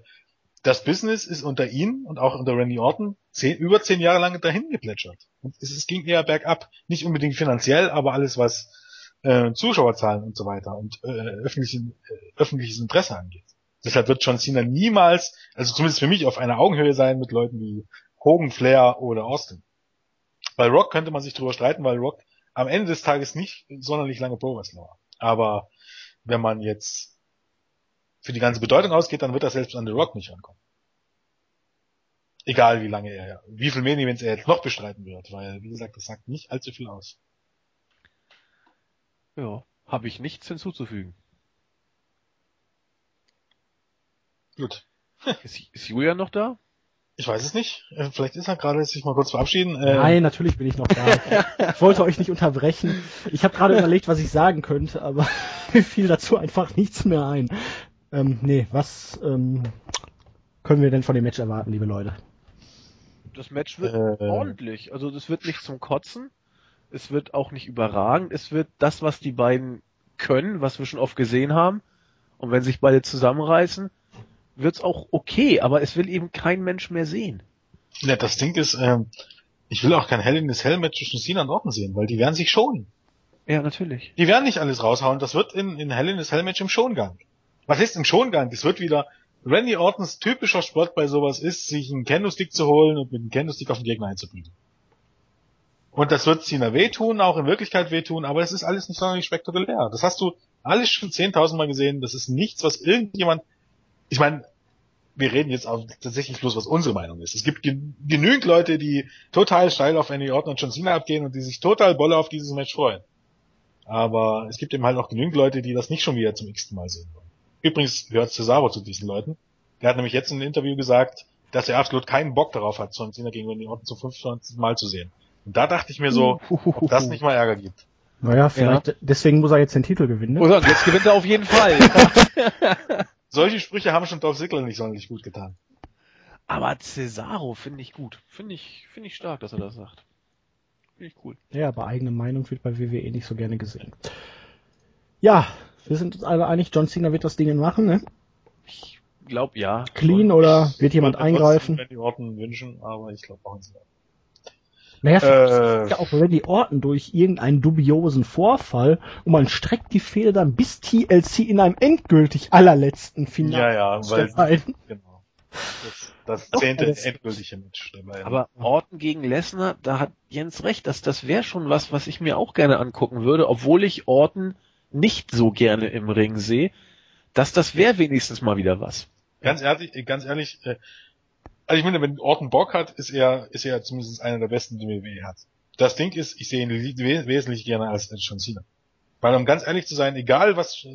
das Business ist unter ihm und auch unter Randy Orton zehn, über zehn Jahre lang dahin geplätschert. Und es, es, ging eher bergab. Nicht unbedingt finanziell, aber alles, was äh, Zuschauerzahlen und so weiter und äh, öffentlichen, äh, öffentliches Interesse angeht. Deshalb wird John Cena niemals, also zumindest für mich, auf einer Augenhöhe sein mit Leuten wie Hogan, Flair oder Austin. Bei Rock könnte man sich drüber streiten, weil Rock am Ende des Tages nicht sonderlich lange Pro Wrestler war. Aber wenn man jetzt für die ganze Bedeutung ausgeht, dann wird er selbst an The Rock nicht rankommen. Egal wie lange er, wie viel Main Events er jetzt noch bestreiten wird, weil, wie gesagt, das sagt nicht allzu viel aus. Ja, habe ich nichts hinzuzufügen. Gut. ist, ist Julian noch da? Ich weiß es nicht. Äh, vielleicht ist er gerade sich mal kurz verabschieden. Äh, Nein, natürlich bin ich noch da. ich wollte euch nicht unterbrechen. Ich habe gerade überlegt, was ich sagen könnte, aber mir fiel dazu einfach nichts mehr ein. Ähm, nee, was ähm, können wir denn von dem Match erwarten, liebe Leute? Das Match wird äh, ordentlich. Also das wird nicht zum Kotzen. Es wird auch nicht überragend. Es wird das, was die beiden können, was wir schon oft gesehen haben. Und wenn sich beide zusammenreißen, wird's auch okay, aber es will eben kein Mensch mehr sehen. Ja, das Ding ist, ähm, ich will auch kein Hell in das Hell Match zwischen Cena und Orton sehen, weil die werden sich schonen. Ja, natürlich. Die werden nicht alles raushauen, das wird in, in Hell in das Hell Match im Schongang. Was ist im Schongang? Das wird wieder, Randy Ortons typischer Sport bei sowas ist, sich einen Candlestick zu holen und mit dem Candlestick auf den Gegner einzubieten. Und das wird Cena wehtun, auch in Wirklichkeit wehtun, aber es ist alles nicht sonderlich spektakulär. Das hast du alles schon 10.000 Mal gesehen. Das ist nichts, was irgendjemand ich meine, wir reden jetzt auch tatsächlich bloß, was unsere Meinung ist. Es gibt genügend Leute, die total steil auf Randy Orton und John Cena abgehen und die sich total bolle auf dieses Match freuen. Aber es gibt eben halt auch genügend Leute, die das nicht schon wieder zum x Mal sehen wollen. Übrigens gehört Cesaro zu diesen Leuten. Der hat nämlich jetzt in einem Interview gesagt, dass er absolut keinen Bock darauf hat, John Cena gegen Randy Orton zum 25. Mal zu sehen. Und da dachte ich mir so, ob das nicht mal Ärger gibt. Naja, vielleicht, ja. deswegen muss er jetzt den Titel gewinnen. Ne? Oder jetzt gewinnt er auf jeden Fall. Solche Sprüche haben schon Dolph Ziggler nicht sonderlich gut getan. Aber Cesaro finde ich gut. Finde ich, finde ich stark, dass er das sagt. Finde ich cool. Ja, aber eigene Meinung wird bei WWE nicht so gerne gesehen. Ja, wir sind uns alle einig, John Cena wird das Ding machen, ne? Ich glaube ja. Clean oder wird jemand eingreifen? Ich die Orten wünschen, aber ich glaube auch in naja, äh, ja auch Randy Orton durch irgendeinen dubiosen Vorfall und man streckt die Fehde dann bis TLC in einem endgültig allerletzten Finale. Ja, ja, weil, genau. Das, das zehnte das endgültige Match dabei. Aber Orton gegen Lesnar, da hat Jens recht, dass das wäre schon was, was ich mir auch gerne angucken würde, obwohl ich Orton nicht so gerne im Ring sehe, dass das wäre wenigstens mal wieder was. Ganz ehrlich, ganz ehrlich, äh, also ich meine, wenn Orton Bock hat, ist er, ist er zumindest einer der besten, die WWE hat. Das Ding ist, ich sehe ihn wesentlich gerne als, John Cena. Weil um ganz ehrlich zu sein, egal was,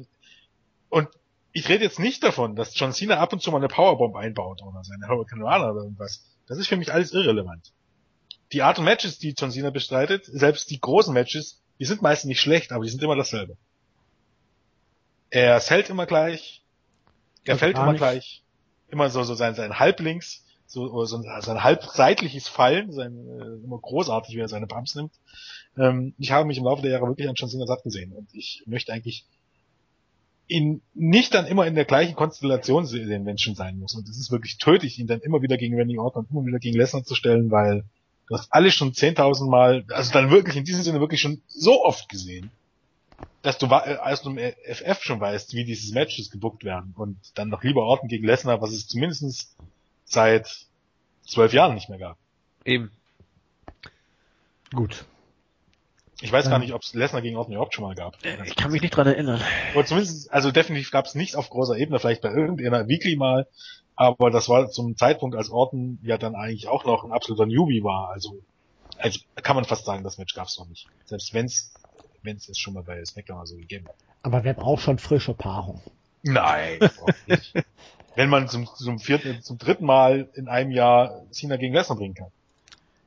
und ich rede jetzt nicht davon, dass John Cena ab und zu mal eine Powerbomb einbaut oder seine Hurricane Rana oder irgendwas. Das ist für mich alles irrelevant. Die Art und Matches, die John Cena bestreitet, selbst die großen Matches, die sind meistens nicht schlecht, aber die sind immer dasselbe. Er fällt immer gleich, er fällt immer nicht. gleich, immer so, so sein, sein Halblinks, so, so, ein, so ein halb seitliches Fallen, sein, äh, immer großartig, wie er seine Pumps nimmt. Ähm, ich habe mich im Laufe der Jahre wirklich an John Cena satt gesehen und ich möchte eigentlich ihn nicht dann immer in der gleichen Konstellation sehen, wenn schon sein muss. Und es ist wirklich tödlich, ihn dann immer wieder gegen Randy Orton und immer wieder gegen Lesnar zu stellen, weil du hast alles schon 10.000 Mal, also dann wirklich in diesem Sinne wirklich schon so oft gesehen, dass du äh, als du im FF schon weißt, wie dieses Matches gebuckt werden und dann noch lieber Orton gegen Lesnar, was es zumindestens seit zwölf Jahren nicht mehr gab. Eben. Gut. Ich weiß gar nicht, ob es Lesnar gegen Orton überhaupt schon mal gab. Ich kann mich nicht dran erinnern. Aber zumindest, also definitiv gab es nichts auf großer Ebene, vielleicht bei irgendeiner Weekly mal, aber das war zum Zeitpunkt, als Orton ja dann eigentlich auch noch ein absoluter Newbie war. Also, also kann man fast sagen, das Match gab es noch nicht. Selbst wenn es wenn es schon mal bei SmackDown mal so gegeben hat. Aber wer braucht schon frische Paarung? Nein, nicht. wenn man zum, zum vierten, zum dritten Mal in einem Jahr Cena gegen Lesnar bringen kann.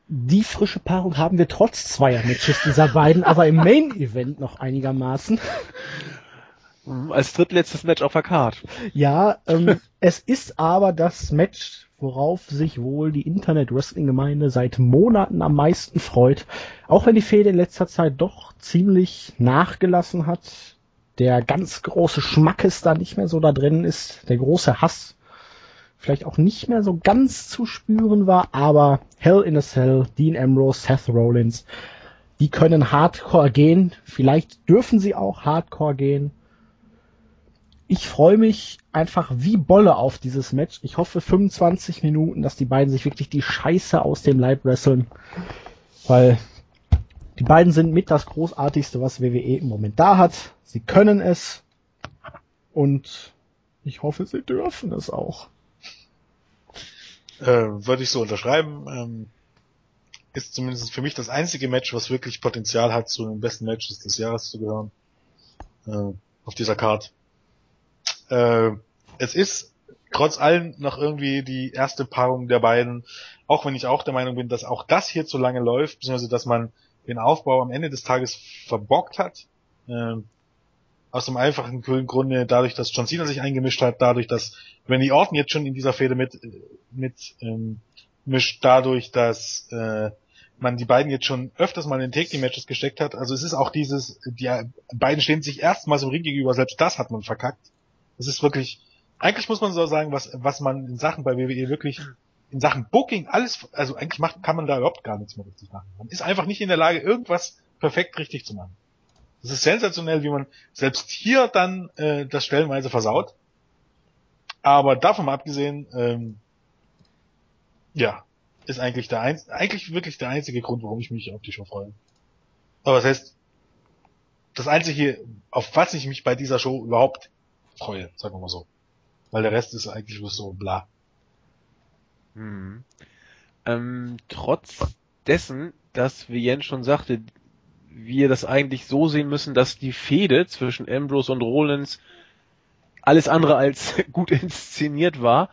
Die frische Paarung haben wir trotz zweier Matches dieser beiden, aber im Main Event noch einigermaßen. Als drittletztes Match auf der Card. Ja, ähm, es ist aber das Match, worauf sich wohl die Internet Wrestling Gemeinde seit Monaten am meisten freut. Auch wenn die Fehde in letzter Zeit doch ziemlich nachgelassen hat, der ganz große Schmackes da nicht mehr so da drin ist, der große Hass vielleicht auch nicht mehr so ganz zu spüren war, aber Hell in a Cell, Dean Ambrose, Seth Rollins, die können Hardcore gehen, vielleicht dürfen sie auch Hardcore gehen. Ich freue mich einfach wie Bolle auf dieses Match. Ich hoffe 25 Minuten, dass die beiden sich wirklich die Scheiße aus dem Leib wresteln, weil die beiden sind mit das großartigste, was WWE im Moment da hat. Sie können es und ich hoffe, sie dürfen es auch. Äh, Würde ich so unterschreiben. Ähm, ist zumindest für mich das einzige Match, was wirklich Potenzial hat, zu den besten Matches des Jahres zu gehören. Äh, auf dieser Card. Äh, es ist trotz allem noch irgendwie die erste Paarung der beiden, auch wenn ich auch der Meinung bin, dass auch das hier zu lange läuft, beziehungsweise dass man den Aufbau am Ende des Tages verbockt hat. Äh, aus dem einfachen Grunde, dadurch, dass John Cena sich eingemischt hat, dadurch, dass Randy Orton jetzt schon in dieser Fehde mit, mit ähm, mischt, dadurch, dass äh, man die beiden jetzt schon öfters mal in Take-Team-Matches gesteckt hat. Also es ist auch dieses, die beiden stehen sich erstmals im Ring gegenüber, selbst das hat man verkackt. Es ist wirklich, eigentlich muss man so sagen, was, was man in Sachen bei WWE wirklich, in Sachen Booking, alles, also eigentlich macht, kann man da überhaupt gar nichts mehr richtig machen. Man ist einfach nicht in der Lage, irgendwas perfekt richtig zu machen. Es ist sensationell, wie man selbst hier dann äh, das stellenweise versaut. Aber davon abgesehen, ähm, ja, ist eigentlich der ein, eigentlich wirklich der einzige Grund, warum ich mich auf die Show freue. Aber das heißt, das einzige, auf was ich mich bei dieser Show überhaupt freue, sagen wir mal so. Weil der Rest ist eigentlich bloß so bla. Hm. Ähm, trotz dessen, dass, wie Jens schon sagte, wir das eigentlich so sehen müssen, dass die Fehde zwischen Ambrose und Rollins alles andere als gut inszeniert war,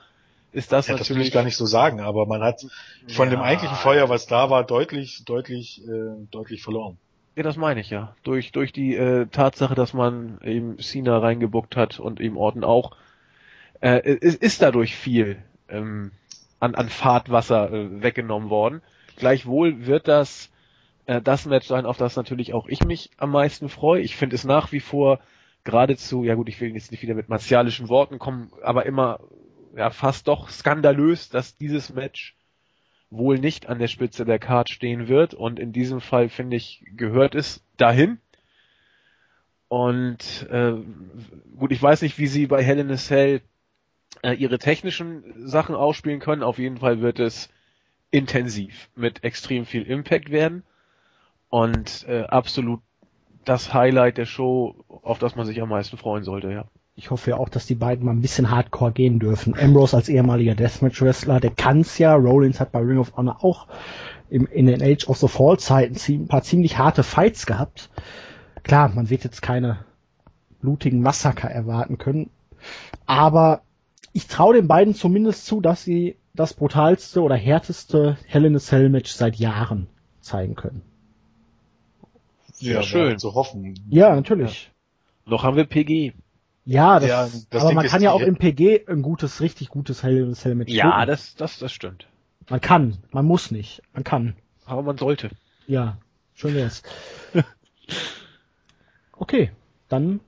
ist das ja, natürlich. Das will ich gar nicht so sagen, aber man hat von ja. dem eigentlichen Feuer, was da war, deutlich, deutlich, äh, deutlich verloren. Ja, das meine ich ja. Durch, durch die äh, Tatsache, dass man eben Cena reingebuckt hat und eben Orton auch, äh, ist, ist dadurch viel ähm, an, an Fahrtwasser äh, weggenommen worden. Gleichwohl wird das äh, das Match sein, auf das natürlich auch ich mich am meisten freue. Ich finde es nach wie vor geradezu, ja gut, ich will jetzt nicht wieder mit martialischen Worten kommen, aber immer ja fast doch skandalös, dass dieses Match wohl nicht an der Spitze der Card stehen wird und in diesem Fall finde ich gehört es dahin. Und äh, gut, ich weiß nicht, wie sie bei Hell in a Cell äh, ihre technischen Sachen ausspielen können. Auf jeden Fall wird es intensiv mit extrem viel Impact werden und äh, absolut das Highlight der Show, auf das man sich am meisten freuen sollte, ja. Ich hoffe ja auch, dass die beiden mal ein bisschen Hardcore gehen dürfen. Ambrose als ehemaliger Deathmatch-Wrestler, der kann's ja. Rollins hat bei Ring of Honor auch im, in den Age of the Fall Zeiten ein paar ziemlich harte Fights gehabt. Klar, man wird jetzt keine blutigen Massaker erwarten können, aber ich traue den beiden zumindest zu, dass sie das brutalste oder härteste Hell in a Cell Match seit Jahren zeigen können. Ja, schön. Zu hoffen. Ja, natürlich. Ja. Noch haben wir PG. Ja, das, ja, das aber Ding man kann ja auch im PG ein gutes, richtig gutes Hell in Cell Match Ja, das, das, das stimmt. Man kann, man muss nicht, man kann. Aber man sollte. Ja, schön wär's. okay, dann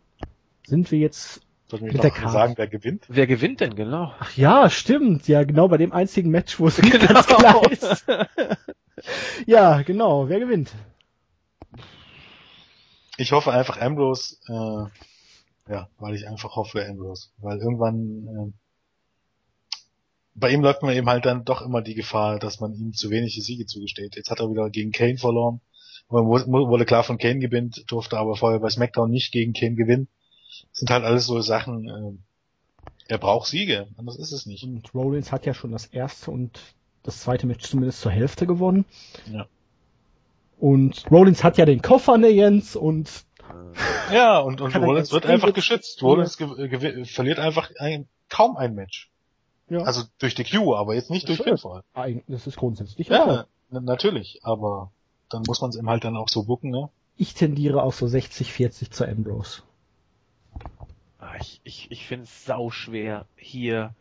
sind wir jetzt Sollten wir Karte. sagen, wer gewinnt? Wer gewinnt denn genau? Ach ja, stimmt. Ja, genau bei dem einzigen Match, wo es genau. ganz klar ist. ja, genau. Wer gewinnt? Ich hoffe einfach Ambrose, äh, ja, weil ich einfach hoffe Ambrose. Weil irgendwann, äh, bei ihm läuft man eben halt dann doch immer die Gefahr, dass man ihm zu wenige Siege zugesteht. Jetzt hat er wieder gegen Kane verloren. Man wurde klar von Kane gewinnt, durfte aber vorher bei SmackDown nicht gegen Kane gewinnen. Sind halt alles so Sachen, äh, er braucht Siege, anders ist es nicht. Und Rollins hat ja schon das erste und das zweite Match zumindest zur Hälfte gewonnen. Ja. Und Rollins hat ja den Koffer, ne Jens, und ja, und, und Rollins wird einfach geschützt. Rollins verliert einfach ein, kaum ein Match. Ja. Also durch die Q, aber jetzt nicht das durch Pinfall. Das ist grundsätzlich. Ja, natürlich, aber dann muss man es ihm halt dann auch so bucken, ne? Ich tendiere auch so 60-40 zu Ambrose. Ich, ich, ich finde es sau schwer, hier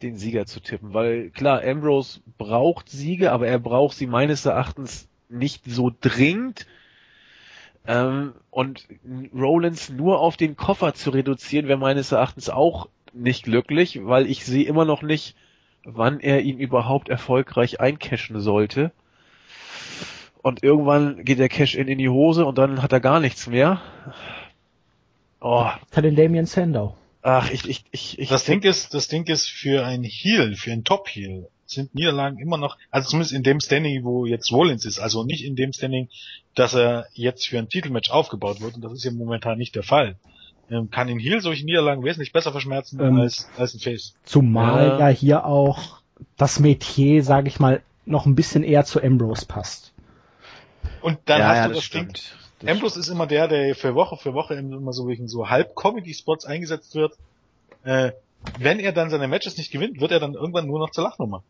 den Sieger zu tippen, weil klar, Ambrose braucht Siege, aber er braucht sie meines Erachtens nicht so dringend. Ähm, und Rollins nur auf den Koffer zu reduzieren, wäre meines Erachtens auch nicht glücklich, weil ich sehe immer noch nicht, wann er ihn überhaupt erfolgreich eincashen sollte. Und irgendwann geht der Cash-In in die Hose und dann hat er gar nichts mehr. Oh. Hat den Damien Sandow. Ach, ich, ich, ich, ich. Das Ding ist, das Ding ist für ein Heel, für ein Top-Heel, sind Niederlagen immer noch, also zumindest in dem Standing, wo jetzt Rollins ist, also nicht in dem Standing, dass er jetzt für ein Titelmatch aufgebaut wird, und das ist ja momentan nicht der Fall. Ähm, kann in Heel solche Niederlagen wesentlich besser verschmerzen ähm, als, als ein Face. Zumal ja. ja hier auch das Metier, sage ich mal, noch ein bisschen eher zu Ambrose passt. Und dann ja, hast ja, du das, das Ding, Ambrose ist immer der, der für Woche für Woche immer so wegen so halb Comedy-Spots eingesetzt wird. Äh, wenn er dann seine Matches nicht gewinnt, wird er dann irgendwann nur noch zur Lachnummer.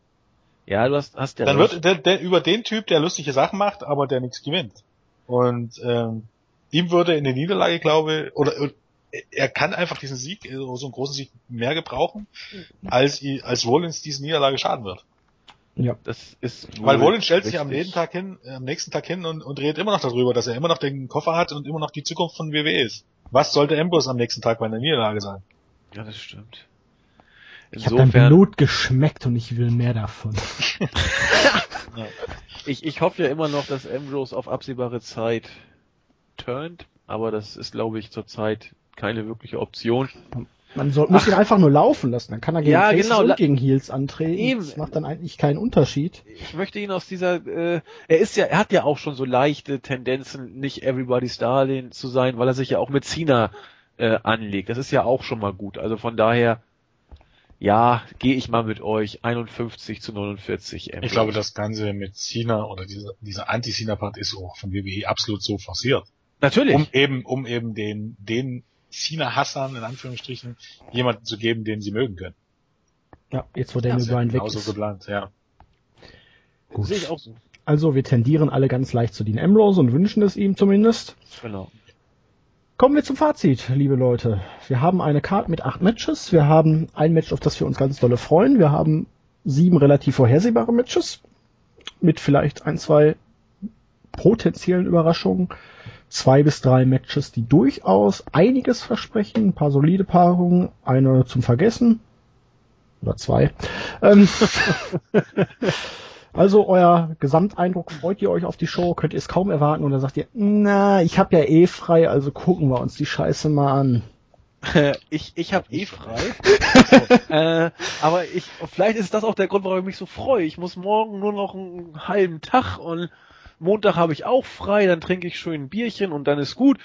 Ja, du hast, hast ja. Dann wird der, der über den Typ, der lustige Sachen macht, aber der nichts gewinnt. Und ähm, ihm würde in der Niederlage, glaube oder er kann einfach diesen Sieg, äh, so einen großen Sieg mehr gebrauchen, als als Rollins diese Niederlage schaden wird. Ja, das ist. Weil Rollins stellt sich am nächsten Tag hin, äh, am nächsten Tag hin und, und redet immer noch darüber, dass er immer noch den Koffer hat und immer noch die Zukunft von WWE ist. Was sollte Ambrose am nächsten Tag bei einer Niederlage sein? Ja, das stimmt. Ich habe dein Blut geschmeckt und ich will mehr davon. ja. ich, ich hoffe ja immer noch, dass Ambrose auf absehbare Zeit turnt, aber das ist, glaube ich, zurzeit keine wirkliche Option. Man soll, muss Ach. ihn einfach nur laufen lassen, dann kann er gegen ja, Faces genau. und gegen Heels antreten. Eben. Das macht dann eigentlich keinen Unterschied. Ich möchte ihn aus dieser, äh, er ist ja, er hat ja auch schon so leichte Tendenzen, nicht Everybody's Darling zu sein, weil er sich ja auch mit Cena äh, anlegt. Das ist ja auch schon mal gut. Also von daher, ja, gehe ich mal mit euch 51 zu 49. M ich glaube, das Ganze mit Cena oder dieser, dieser Anti-Cena-Part ist auch von WWE absolut so forciert. Natürlich. Um eben, um eben den, den Cena-Hassern, in Anführungsstrichen, jemanden zu geben, den sie mögen können. Ja, jetzt wo Daniel Bryan weg ist. so geplant, ja. Gut. Sehe ich auch so. Also wir tendieren alle ganz leicht zu Dean Ambrose und wünschen es ihm zumindest. Genau. Kommen wir zum Fazit, liebe Leute. Wir haben eine Karte mit acht Matches. Wir haben ein Match, auf das wir uns ganz dolle freuen. Wir haben sieben relativ vorhersehbare Matches mit vielleicht ein, zwei potenziellen Überraschungen zwei bis drei Matches, die durchaus einiges versprechen, ein paar solide Paarungen, eine zum Vergessen oder zwei. Ähm, also euer Gesamteindruck, freut ihr euch auf die Show, könnt ihr es kaum erwarten oder sagt ihr, na, ich habe ja eh frei, also gucken wir uns die Scheiße mal an. ich ich habe eh frei. äh, aber ich vielleicht ist das auch der Grund, warum ich mich so freue. Ich muss morgen nur noch einen halben Tag und Montag habe ich auch frei, dann trinke ich schön ein Bierchen und dann ist gut.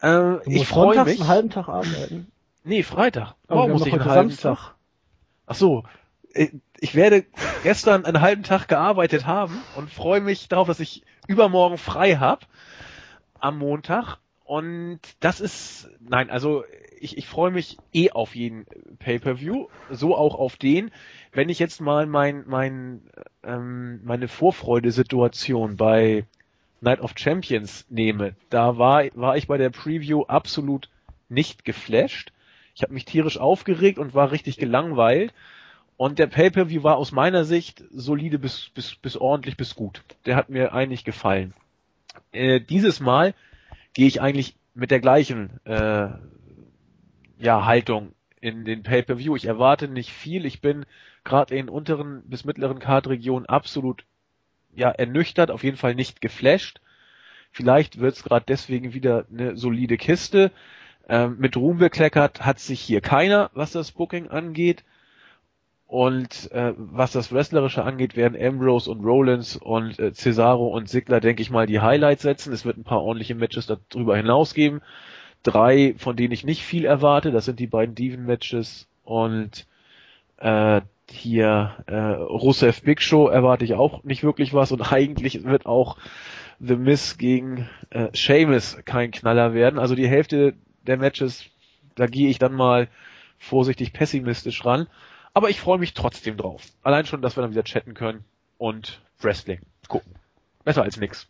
Äh, ich freue mich. einen halben Tag arbeiten. Nee, Freitag. Oh, muss ich einen halben Samstag. Tag. Ach so. Äh, ich werde gestern einen halben Tag gearbeitet haben und freue mich darauf, dass ich übermorgen frei habe am Montag. Und das ist, nein, also ich, ich freue mich eh auf jeden Pay-per-View, so auch auf den. Wenn ich jetzt mal mein, mein, ähm, meine Vorfreude-Situation bei Night of Champions nehme, da war, war ich bei der Preview absolut nicht geflasht. Ich habe mich tierisch aufgeregt und war richtig gelangweilt. Und der Pay-per-View war aus meiner Sicht solide bis, bis, bis ordentlich bis gut. Der hat mir eigentlich gefallen. Äh, dieses Mal gehe ich eigentlich mit der gleichen äh, ja, Haltung in den Pay-per-View. Ich erwarte nicht viel. Ich bin gerade in unteren bis mittleren Card-Regionen absolut ja ernüchtert, auf jeden Fall nicht geflasht. Vielleicht wird's es gerade deswegen wieder eine solide Kiste. Ähm, mit Ruhm bekleckert hat sich hier keiner, was das Booking angeht. Und äh, was das Wrestlerische angeht, werden Ambrose und Rollins und äh, Cesaro und Sigler, denke ich mal, die Highlights setzen. Es wird ein paar ordentliche Matches darüber hinaus geben drei, von denen ich nicht viel erwarte. Das sind die beiden Diven-Matches und äh, hier äh, Rusev Big Show erwarte ich auch nicht wirklich was und eigentlich wird auch The Miss gegen äh, Sheamus kein Knaller werden. Also die Hälfte der Matches, da gehe ich dann mal vorsichtig pessimistisch ran. Aber ich freue mich trotzdem drauf. Allein schon, dass wir dann wieder chatten können und Wrestling gucken. Besser als nix.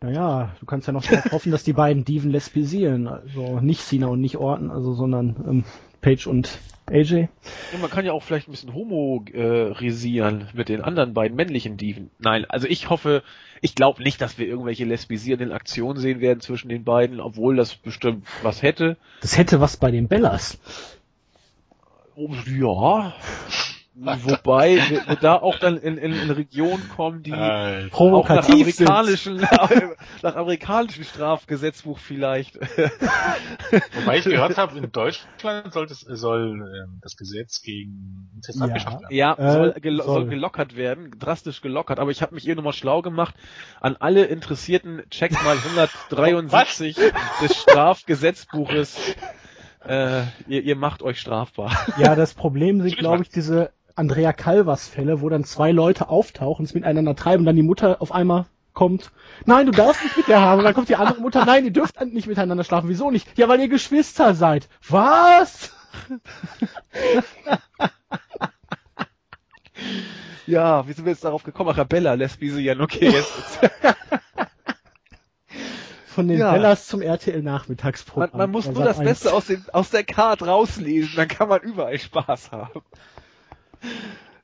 Naja, du kannst ja noch hoffen, dass die beiden Diven lesbisieren. Also nicht Cena und nicht Orton, also sondern ähm, Page und AJ. Ja, man kann ja auch vielleicht ein bisschen homorisieren mit den anderen beiden männlichen Diven. Nein, also ich hoffe, ich glaube nicht, dass wir irgendwelche lesbisierenden Aktionen sehen werden zwischen den beiden, obwohl das bestimmt was hätte. Das hätte was bei den Bellas. Oh, ja. Wobei wir, wir, da auch dann in, in, in Regionen kommen, die äh, auch nach amerikanischen, nach amerikanischen Strafgesetzbuch vielleicht. Wobei ich gehört habe, in Deutschland soll, das, soll ähm, das Gesetz gegen Incest ja. abgeschafft werden. Ja, äh, soll, gel soll. soll, gelockert werden, drastisch gelockert. Aber ich habe mich hier nochmal schlau gemacht. An alle Interessierten, checkt mal 173 des Strafgesetzbuches äh, ihr, ihr macht euch strafbar. Ja, das Problem sind, glaube ich, diese Andrea Calvas-Fälle, wo dann zwei Leute auftauchen, es miteinander treiben und dann die Mutter auf einmal kommt, nein, du darfst nicht mit der haben. Und dann kommt die andere Mutter, nein, ihr dürft nicht miteinander schlafen. Wieso nicht? Ja, weil ihr Geschwister seid. Was? ja, wie sind wir jetzt darauf gekommen? Arabella, Lesbisian, okay, jetzt. Von den ja. Bellas zum RTL Nachmittagsprogramm. Man, man muss nur das Beste aus, den, aus der Card rauslesen, dann kann man überall Spaß haben.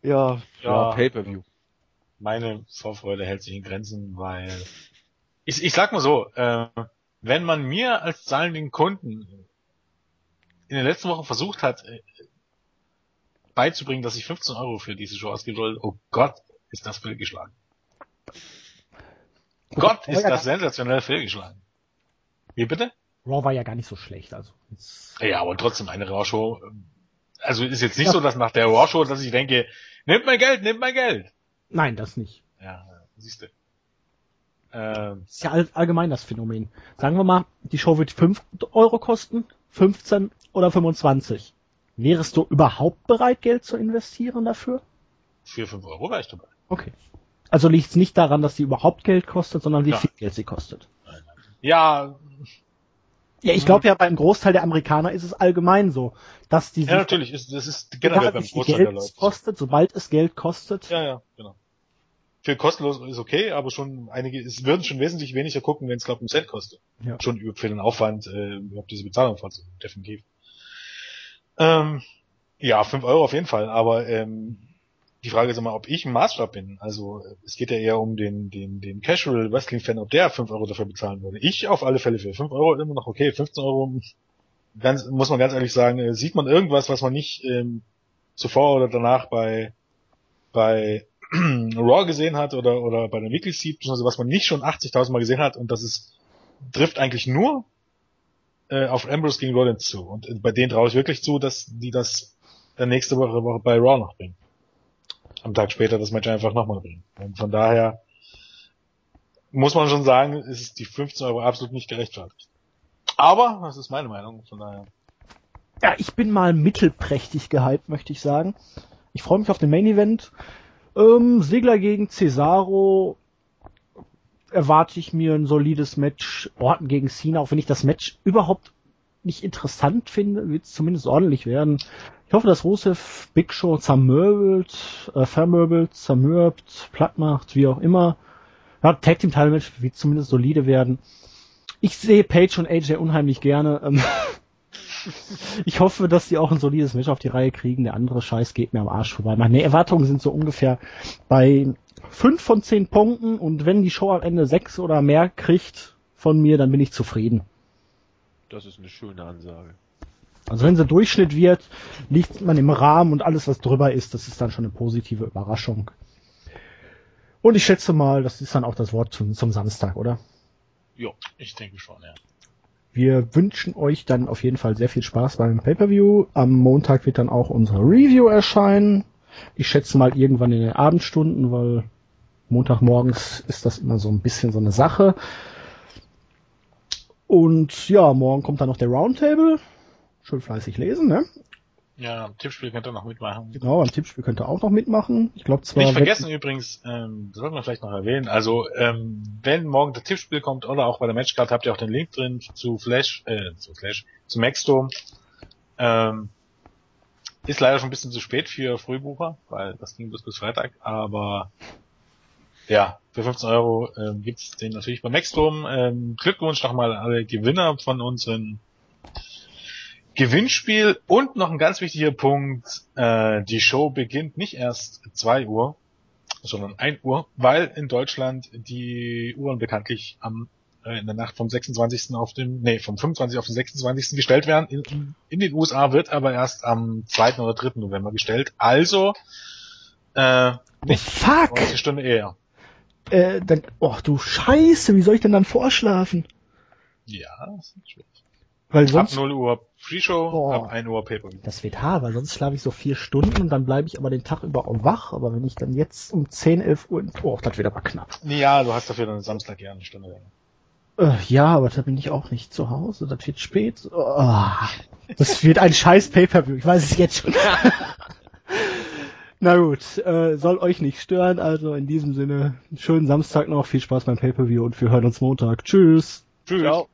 Ja, ja, ja Pay-Per-View. Meine Vorfreude hält sich in Grenzen, weil ich, ich sag mal so, äh, wenn man mir als zahlenden Kunden in den letzten Wochen versucht hat, äh, beizubringen, dass ich 15 Euro für diese Show ausgeben soll, oh Gott, ist das fehlgeschlagen. Gott, ist das sensationell fehlgeschlagen. Wie bitte? Raw war ja gar nicht so schlecht, also. Ja, aber trotzdem eine Raw-Show also ist jetzt nicht ja. so, dass nach der Raw Show, dass ich denke, nehmt mein Geld, nehmt mein Geld. Nein, das nicht. Ja, siehst du. Ähm, ist ja all, allgemein das Phänomen. Sagen wir mal, die Show wird 5 Euro kosten, 15 oder 25. Wärest du überhaupt bereit, Geld zu investieren dafür? Für 5 Euro wäre ich dabei. Okay. Also liegt es nicht daran, dass sie überhaupt Geld kostet, sondern wie ja. viel Geld sie kostet. Ja, ja, ich glaube ja, beim Großteil der Amerikaner ist es allgemein so, dass die Ja, natürlich, ist, das ist generell beim Großteil Geld der Leute. kostet, sobald es Geld kostet. Ja, ja, genau. Für kostenlos ist okay, aber schon einige, es würden schon wesentlich weniger gucken, wenn es glaube ein Cent kostet. Ja. Schon für den Aufwand, äh, überhaupt diese Bezahlung vorzunehmen, definitiv. Ähm, ja, fünf Euro auf jeden Fall, aber ähm, die Frage ist immer, ob ich ein Maßstab bin. Also es geht ja eher um den, den, den Casual Wrestling Fan, ob der 5 Euro dafür bezahlen würde. Ich auf alle Fälle für 5 Euro immer noch okay. 15 Euro, ganz, muss man ganz ehrlich sagen, äh, sieht man irgendwas, was man nicht ähm, zuvor oder danach bei, bei Raw gesehen hat oder, oder bei der Weekly Seed, also was man nicht schon 80.000 Mal gesehen hat und das ist, trifft eigentlich nur äh, auf Ambrose gegen Rollins zu. Und äh, bei denen traue ich wirklich zu, dass die das dann nächste Woche, Woche bei Raw noch bringen am Tag später das Match einfach nochmal bringen. Und von daher muss man schon sagen, ist die 15 Euro absolut nicht gerechtfertigt. Aber, das ist meine Meinung, von daher. Ja, ich bin mal mittelprächtig gehypt, möchte ich sagen. Ich freue mich auf den Main Event. Ähm, Segler gegen Cesaro erwarte ich mir ein solides Match. Orton gegen Cena, auch wenn ich das Match überhaupt nicht interessant finde, wird es zumindest ordentlich werden. Ich hoffe, dass Rusev Big Show zermöbelt, äh, vermöbelt, zermürbt, platt macht, wie auch immer. Ja, Tag Team Title Match wird zumindest solide werden. Ich sehe Page und AJ unheimlich gerne. Ähm, ich hoffe, dass die auch ein solides Match auf die Reihe kriegen. Der andere Scheiß geht mir am Arsch vorbei. Meine Erwartungen sind so ungefähr bei fünf von zehn Punkten und wenn die Show am Ende sechs oder mehr kriegt von mir, dann bin ich zufrieden. Das ist eine schöne Ansage. Also wenn sie Durchschnitt wird, liegt man im Rahmen und alles, was drüber ist, das ist dann schon eine positive Überraschung. Und ich schätze mal, das ist dann auch das Wort zum, zum Samstag, oder? Ja, ich denke schon, ja. Wir wünschen euch dann auf jeden Fall sehr viel Spaß beim Pay-Per-View. Am Montag wird dann auch unsere Review erscheinen. Ich schätze mal irgendwann in den Abendstunden, weil Montagmorgens ist das immer so ein bisschen so eine Sache. Und ja, morgen kommt dann noch der Roundtable schön fleißig lesen, ne? Ja, am Tippspiel könnt ihr noch mitmachen. Genau, am Tippspiel könnt ihr auch noch mitmachen. Ich glaube zwar. Nicht vergessen übrigens, ähm, das sollten wir vielleicht noch erwähnen. Also, ähm, wenn morgen das Tippspiel kommt oder auch bei der Matchcard habt ihr auch den Link drin zu Flash, äh, zu Flash, zu Maxstorm. Ähm, ist leider schon ein bisschen zu spät für Frühbucher, weil das ging bis bis Freitag, aber ja, für 15 Euro ähm, gibt's den natürlich bei Maxstorm. Ähm, Glückwunsch nochmal alle Gewinner von unseren Gewinnspiel und noch ein ganz wichtiger Punkt, äh, die Show beginnt nicht erst zwei Uhr, sondern ein Uhr, weil in Deutschland die Uhren bekanntlich am äh, in der Nacht vom 26. auf dem, nee, vom 25. auf den 26. gestellt werden. In, in den USA wird aber erst am 2. oder 3. November gestellt. Also äh, nicht oh, fuck. eine Stunde eher. Äh, dann, oh du Scheiße, wie soll ich denn dann vorschlafen? Ja, das ist schwierig. Weil sonst, ab 0 Uhr Pre-Show, oh, ab 1 Uhr pay Das wird hart, weil sonst schlafe ich so vier Stunden und dann bleibe ich aber den Tag über auch wach. Aber wenn ich dann jetzt um 10, 11 Uhr, oh, das wird aber knapp. Ja, du hast dafür dann Samstag ja eine Stunde länger. Äh, ja, aber da bin ich auch nicht zu Hause. Das wird spät. Oh, das wird ein scheiß Pay-Per-View. Ich weiß es jetzt schon. Na gut, äh, soll euch nicht stören. Also in diesem Sinne, schönen Samstag noch. Viel Spaß beim Pay-Per-View und wir hören uns Montag. Tschüss. Tschüss. Ciao.